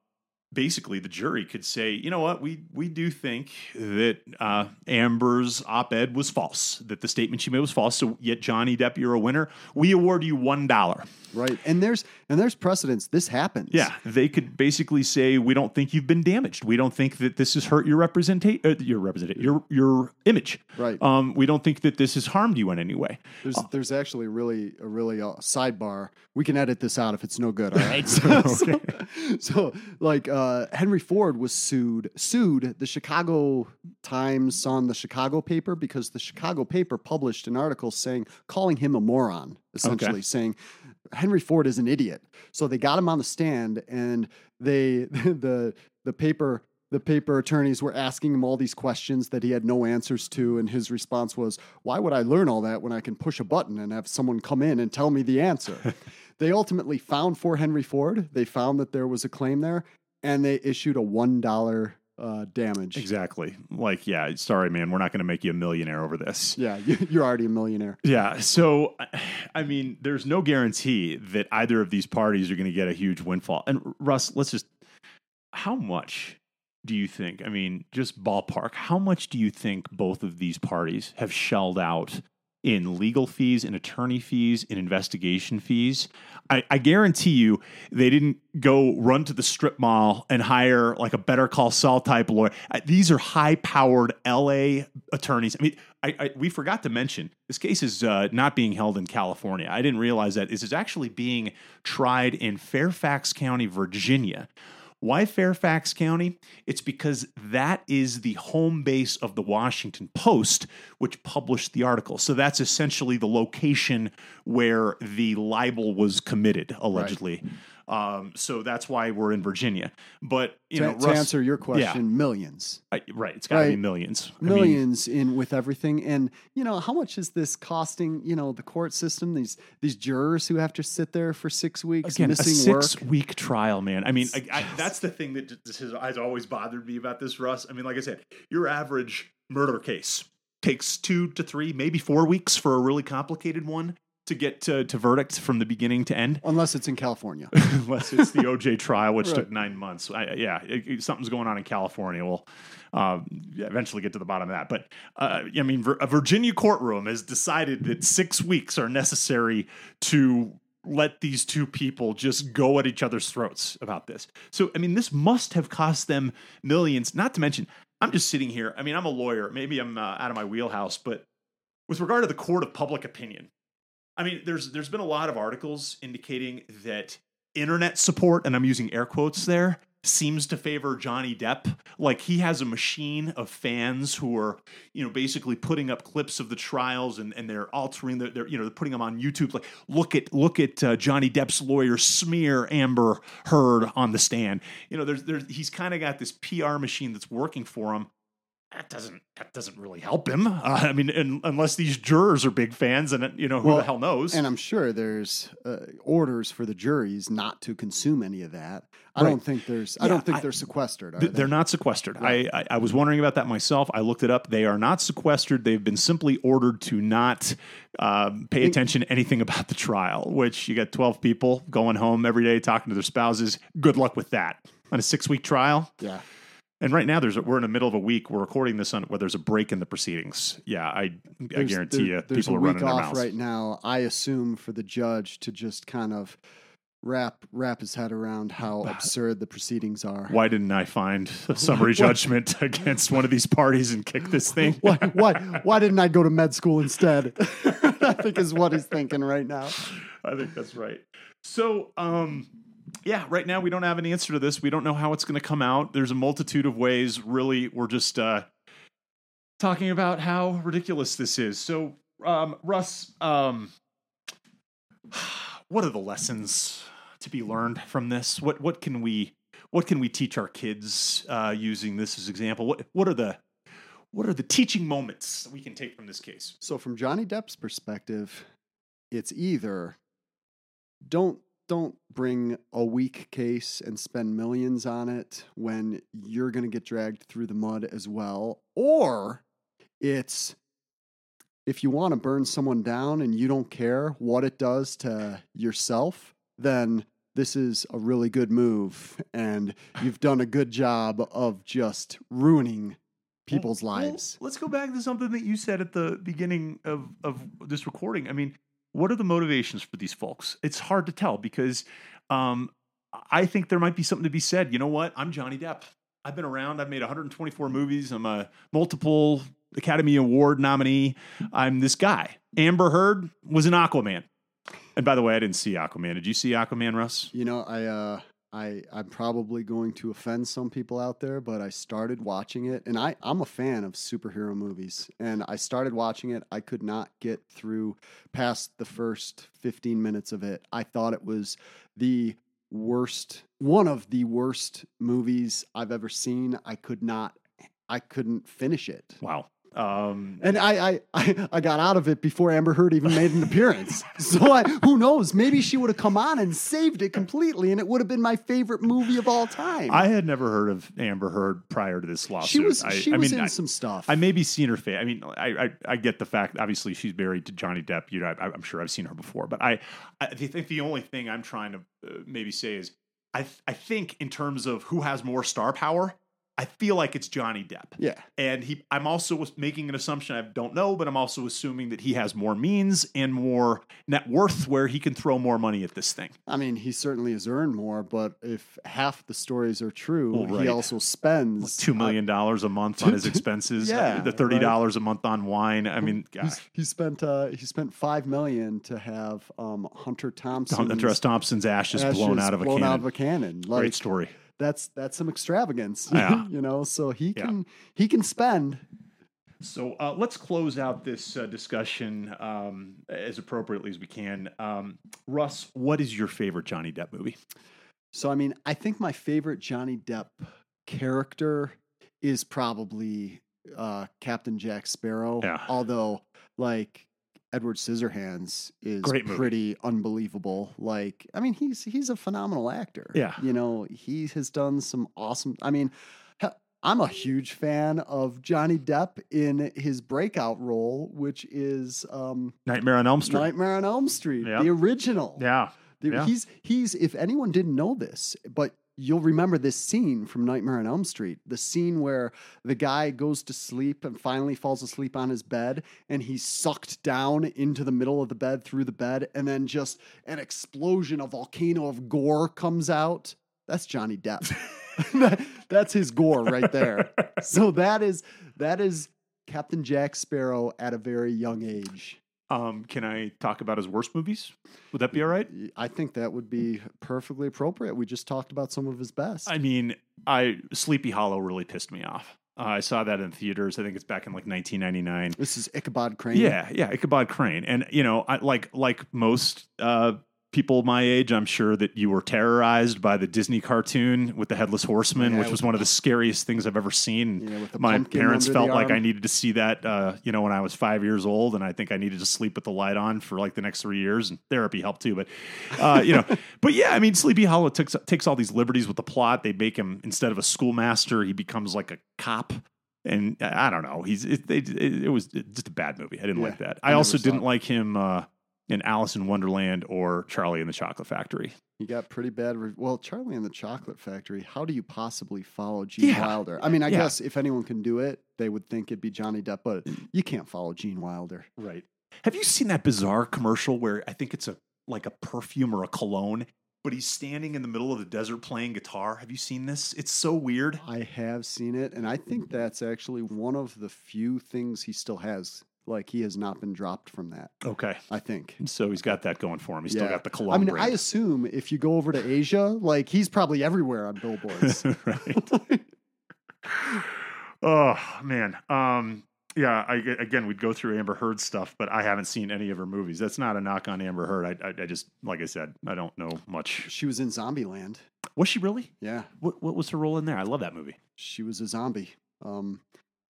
basically, the jury could say, you know what, we, we do think that uh, Amber's op ed was false, that the statement she made was false. So, yet, Johnny Depp, you're a winner. We award you $1. Right. And there's and there's precedence. This happens. Yeah, they could basically say we don't think you've been damaged. We don't think that this has hurt your representation, uh, your representation, your your image. Right. Um, we don't think that this has harmed you in any way. There's there's actually really a really uh, sidebar. We can edit this out if it's no good. All right. so, so, so, like uh, Henry Ford was sued sued the Chicago Times on the Chicago paper because the Chicago paper published an article saying calling him a moron, essentially saying Henry Ford is an idiot. So they got him on the stand and they the the paper the paper attorneys were asking him all these questions that he had no answers to. And his response was why would i learn all that when i can push a button and have someone come in and tell me the answer? They ultimately found for henry ford. They found that there was a claim there and they issued a one dollar uh, damage Exactly. Like, yeah, sorry, man, we're not going to make you a millionaire over this. yeah you, you're already a millionaire Yeah. So, I mean, there's no guarantee that either of these parties are going to get a huge windfall. And Russ, let's just, how much do you think? I mean, just ballpark, how much do you think both of these parties have shelled out in legal fees, in attorney fees, in investigation fees? I, I guarantee you they didn't go run to the strip mall and hire like a better call Saul type lawyer. These are high powered LA attorneys. I mean, I, I, we forgot to mention this case is uh, not being held in California. I didn't realize that. This is actually being tried in Fairfax County, Virginia. Why Fairfax County? It's because that is the home base of the Washington Post, which published the article. So that's essentially the location where the libel was committed, allegedly. Um, so that's why we're in Virginia. But you to, know, to Russ- answer your question millions I, right? It's got to be Right. millions. I mean, millions in with everything and you know how much is this costing you know the court system these these jurors who have to sit there for six weeks again, a missing work six-week trial, man. I mean, I, I, that's the thing that has, has always bothered me about this, Russ. I mean, like I said, your average murder case takes two to three, maybe four weeks for a really complicated one to get to, to verdict from the beginning to end. unless it's in california Unless it's the OJ trial, which Right. took nine months. I, yeah, it- it- something's going on in California. We'll uh, eventually get to the bottom of that. But uh, I mean, a Virginia courtroom has decided that six weeks are necessary to let these two people just go at each other's throats about this. So, I mean, this must have cost them millions. Not to mention, I'm just sitting here. I mean, I'm a lawyer. Maybe I'm uh, out of my wheelhouse, but with regard to the court of public opinion, I mean, there's there's been a lot of articles indicating that internet support, and I'm using air quotes there, seems to favor Johnny Depp. Like he has a machine of fans who are, you know, basically putting up clips of the trials and, and they're altering they're, you know, they're putting them on YouTube. Like, look at look at uh, Johnny Depp's lawyer smear Amber Heard on the stand. You know, there's there's he's kind of got this PR machine that's working for him. That doesn't that doesn't really help him. Uh, I mean, un unless these jurors are big fans, and you know who Well, the hell knows. And I'm sure there's uh, orders for the juries not to consume any of that. I Right. don't think there's. I don't think I- they're sequestered. Are Th- they? They're not sequestered. Right. I, I I was wondering about that myself. I looked it up. They are not sequestered. They've been simply ordered to not um, pay attention to anything about the trial. Which you got twelve people going home every day talking to their spouses. Good luck with that on a six week trial. Yeah. And right now, there's a, we're in the middle of a week. We're recording this on where there's a break in the proceedings. Yeah, I I There's- guarantee there- you, there's people a are week running their off mouths. right now. I assume for the judge to just kind of wrap wrap his head around how absurd the proceedings are. Why didn't I find a summary judgment against one of these parties and kick this thing? Why, why, why didn't I go to med school instead? I think is what he's thinking right now. I think that's right. So, um, yeah, right now we don't have an answer to this. We don't know how it's going to come out. There's a multitude of ways. Really, we're just uh, talking about how ridiculous this is. So, um, Russ, um, what are the lessons to be learned from this? What what can we what can we teach our kids uh, using this as example? What what are the what are the teaching moments that we can take from this case? So from Johnny Depp's perspective, it's either don't don't bring a weak case and spend millions on it when you're going to get dragged through the mud as well, or it's if you want to burn someone down and you don't care what it does to yourself, then this is a really good move and you've done a good job of just ruining people's Well, well, lives. let's go back to something that you said at the beginning of, of this recording. I mean, what are the motivations for these folks? It's hard to tell because um, I think there might be something to be said. You know what? I'm Johnny Depp. I've been around. I've made 124 movies. I'm a multiple Academy Award nominee. I'm this guy. Amber Heard was an Aquaman. And by the way, I didn't see Aquaman. Did you see Aquaman, Russ? You know, I uh I I'm probably going to offend some people out there, but I started watching it and I I'm a fan of superhero movies and I started watching it. I could not get through past the first 15 minutes of it. I thought it was the worst one of the worst movies I've ever seen. I could not I couldn't finish it. Wow. Um, And I, I, I, I got out of it before Amber Heard even made an appearance. So I, who knows? Maybe she would have come on and saved it completely, and it would have been my favorite movie of all time. I had never heard of Amber Heard prior to this lawsuit. she was I, she I was mean, in some stuff. I maybe seen her face. I mean, I, I I get the fact. Obviously, she's married to Johnny Depp. You know, I, I'm sure I've seen her before. But I, I think the only thing I'm trying to uh, maybe say is, I I think in terms of who has more star power, I feel like it's Johnny Depp. yeah, And he, I'm also making an assumption. I don't know, but I'm also assuming that he has more means and more net worth, where he can throw more money at this thing. I mean, he certainly has earned more. But if half the stories are true, Well, right. he also spends Two million dollars a month on his expenses. Yeah, the thirty dollars a month on wine. I mean, uh, he spent uh, he spent five million to have um, Hunter Thompson Hunter S. Thompson's ashes, blown out of a blown cannon. out of a cannon. Like Great story. That's that's some extravagance. Yeah. you know, so he Yeah. can he can spend So uh, let's close out this uh, discussion um, as appropriately as we can. Um, Russ, what is your favorite Johnny Depp movie? So, I mean, I think my favorite Johnny Depp character is probably uh, Captain Jack Sparrow. Yeah. Although, like, Edward Scissorhands is Great movie. pretty unbelievable. Like, I mean, he's he's a phenomenal actor. Yeah. You know, he has done some awesome. I mean, I'm a huge fan of Johnny Depp in his breakout role, which is um, Nightmare on Elm Street. Nightmare on Elm Street, Yep. the original. yeah. Yeah. He's he's if anyone didn't know this, but you'll remember this scene from Nightmare on Elm Street, the scene where the guy goes to sleep and finally falls asleep on his bed and he's sucked down into the middle of the bed through the bed and then just an explosion, a volcano of gore comes out. That's Johnny Depp. That's his gore right there. So that is that is Captain Jack Sparrow at a very young age. Um, can I talk about his worst movies? Would that be all right? I think that would be perfectly appropriate. We just talked about some of his best. I mean, I Sleepy Hollow really pissed me off. Uh, I saw that in theaters. I think it's back in like 1999. this is Ichabod Crane. Yeah, yeah, Ichabod Crane, and you know, I, like like most uh, people my age, I'm sure that you were terrorized by the Disney cartoon with the headless horseman, Yeah, which was one of the scariest things I've ever seen. Yeah, my parents felt like I needed to see that, uh, you know, when I was five years old, and I think I needed to sleep with the light on for like the next three years, and therapy helped too. But, uh, you know, but yeah, I mean, Sleepy Hollow takes takes all these liberties with the plot. They make him instead of a schoolmaster, he becomes like a cop. And I I don't know. He's it, it, it, it was just a bad movie. I didn't Yeah, like that. I I, also didn't it. like him uh, in Alice in Wonderland or Charlie and the Chocolate Factory. You got pretty bad. Re- well, Charlie and the Chocolate Factory. How do you possibly follow Gene Yeah. Wilder? I mean, I Yeah. guess if anyone can do it, they would think it'd be Johnny Depp, but mm. you can't follow Gene Wilder. Right. Have you seen that bizarre commercial where I think it's a like a perfume or a cologne, but he's standing in the middle of the desert playing guitar? Have you seen this? It's so weird. I have seen it, and I think that's actually one of the few things he still has. Like he has not been dropped from that. Okay. I think. So he's got that going for him. He's still got the cologne I mean, I assume if you go over to Asia, like he's probably everywhere on billboards. right. oh man. Um yeah, I, again, we'd go through Amber Heard stuff, but I haven't seen any of her movies. That's not a knock on Amber Heard. I, I, I just, like I said, I don't know much. she was in Zombieland. Was she really? Yeah, What, what was her role in there? I love that movie. she was a zombie. Um,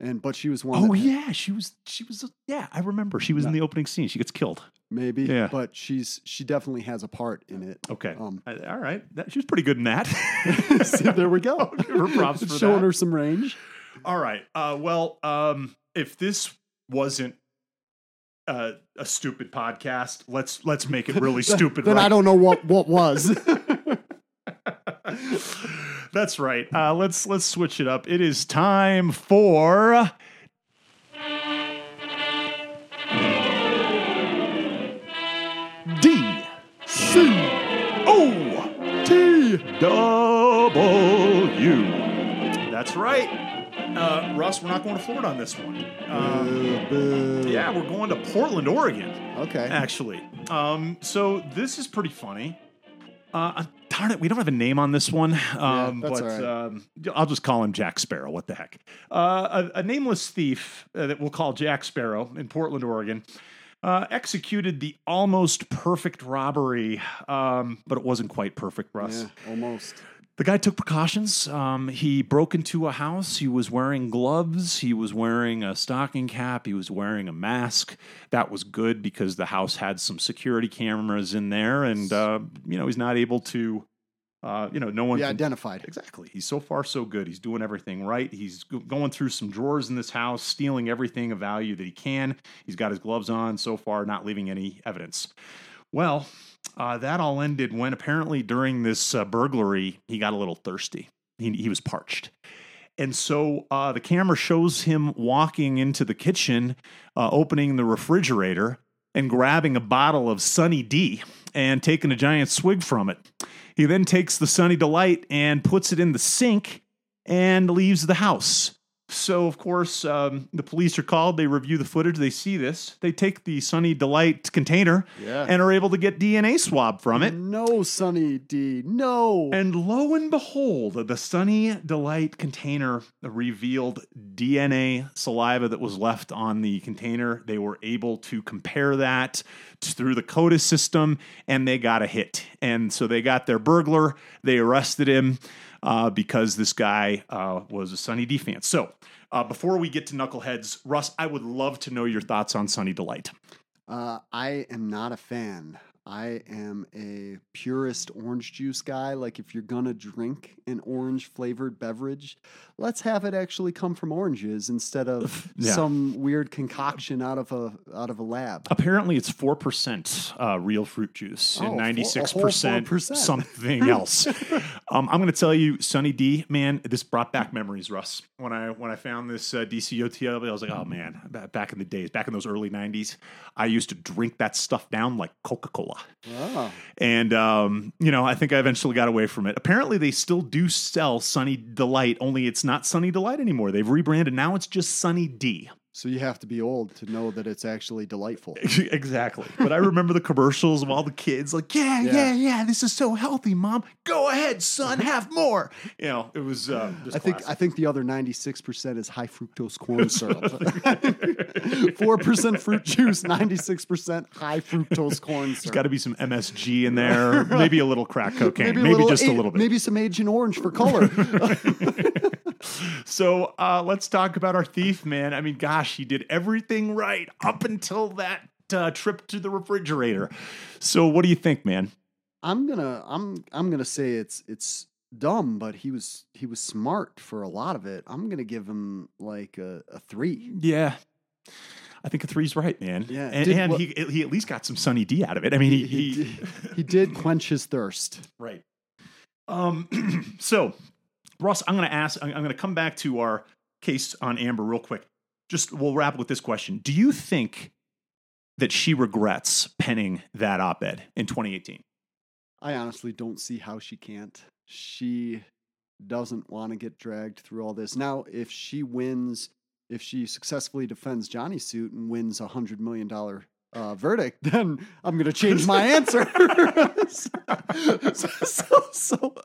and but she was one. Oh yeah, she was. She was. Yeah, I remember. She was in the opening scene. She gets killed. maybe. Yeah. but she's she definitely has a part in it. Okay. Um, all right. That, she was pretty good in that. See, there we go. I'll give her props for Showing that. her some range. All right. Uh, well, um, if this wasn't uh, a stupid podcast, let's let's make it really stupid. then right? I don't know what what was. That's right. Uh, let's let's switch it up. It is time for. D C O T W. That's right. Uh, Russ, we're not going to Florida on this one. Um, Boo, boo. yeah, we're going to Portland, Oregon Okay. actually. Um, so this is pretty funny. Uh, darn it, we don't have a name on this one. Um, that's but all right. um, I'll just call him Jack Sparrow. What the heck? Uh, a, a nameless thief uh, that we'll call Jack Sparrow in Portland, Oregon. Uh, executed the almost perfect robbery, um, but it wasn't quite perfect, Russ. Yeah, almost. The guy took precautions. Um, he broke into a house. He was wearing gloves. He was wearing a stocking cap. He was wearing a mask. That was good because the house had some security cameras in there, and uh, you know he's not able to. Uh, you know, no one Yeah, can identified. Exactly. He's so far so good. He's doing everything right. He's go- going through some drawers in this house, stealing everything of value that he can. He's got his gloves on so far, not leaving any evidence. Well, uh, that all ended when apparently during this uh, burglary, he got a little thirsty. He, he was parched. And so uh, the camera shows him walking into the kitchen, uh, opening the refrigerator, and grabbing a bottle of Sunny D and taking a giant swig from it. He then takes the Sunny Delight and puts it in the sink and leaves the house. So, of course, um, the police are called. They review the footage. They see this. They take the Sunny Delight container Yeah. and are able to get DNA swab from it. No, Sunny D. No. And lo and behold, the Sunny Delight container revealed DNA saliva that was left on the container. They were able to compare that through the CODIS system and they got a hit. And so they got their burglar, they arrested him uh, because this guy uh, was a Sunny D fan. So uh, before we get to Knuckleheads, Russ, I would love to know your thoughts on Sunny Delight. Uh, I am not a fan. I am a purist orange juice guy. Like, if you're gonna drink an orange flavored beverage, let's have it actually come from oranges instead of Yeah. some weird concoction out of a out of a lab. Apparently, it's four percent uh, real fruit juice Oh, and 96% 4%. something else. um, I'm going to tell you, Sunny D, man, this brought back memories, Russ. When I when I found this uh, DCOTL, I was like, oh man, back in the days, back in those early '90s, I used to drink that stuff down like Coca Cola. Oh, And um, you know, I think I eventually got away from it. Apparently, they still do sell Sunny Delight, only it's not Sunny Delight anymore. They've rebranded. Now it's just Sunny D. So you have to be old to know that it's actually delightful. exactly. But I remember the commercials of all the kids like, yeah, yeah, Yeah. yeah, this is so healthy, mom. Go ahead, son, have more. You know, it was. Uh, just I think I think the other ninety six percent is high fructose corn syrup. Four percent fruit juice, ninety six percent high fructose corn There's syrup. got to be some MSG in there, maybe a little crack cocaine, maybe, little just a a- little bit. Maybe some Agent Orange for color. So uh, let's talk about our thief, man. I mean, gosh, he did everything right up until that uh, trip to the refrigerator. So what do you think, man? I'm gonna I'm I'm gonna say it's it's dumb, but he was he was smart for a lot of it. I'm gonna give him like a, a three. Yeah. I think a three's right, man. Yeah, and, did and what- he he at least got some Sunny D out of it. I mean, he, He, he, did, he did quench his thirst. Right. Um, so, Russ, I'm going to ask, I'm, going to come back to our case on Amber real quick. Just we'll wrap with this question. Do you think that she regrets penning that op ed in 2018? I honestly don't see how she can't. She doesn't want to get dragged through all this. Now, if she wins, if she successfully defends Johnny's suit and wins a hundred million dollar uh, verdict, then I'm going to change my answer. so, so, so,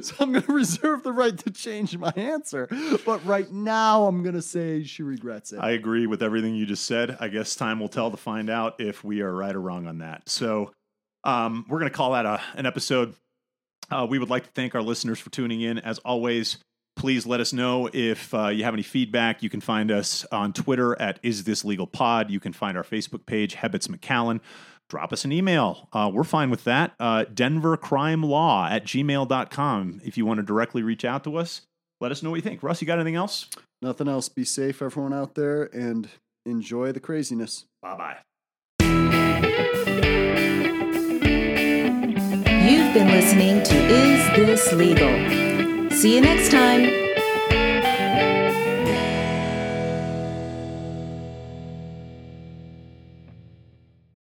so I'm going to reserve the right to change my answer. But right now, I'm going to say she regrets it. I agree with everything you just said. I guess time will tell to find out if we are right or wrong on that. So, um, we're going to call that a, an episode. Uh, we would like to thank our listeners for tuning in. As always, please let us know if uh, you have any feedback. You can find us on Twitter at Is This Legal Pod. You can find our Facebook page, Hebbets McCallan. Drop us an email. Uh, we're fine with that. Uh, Denver Crime Law at gmail.com. If you want to directly reach out to us, let us know what you think. Russ, you got anything else? Nothing else. Be safe, everyone out there, and enjoy the craziness. Bye bye. You've been listening to Is This Legal? See you next time.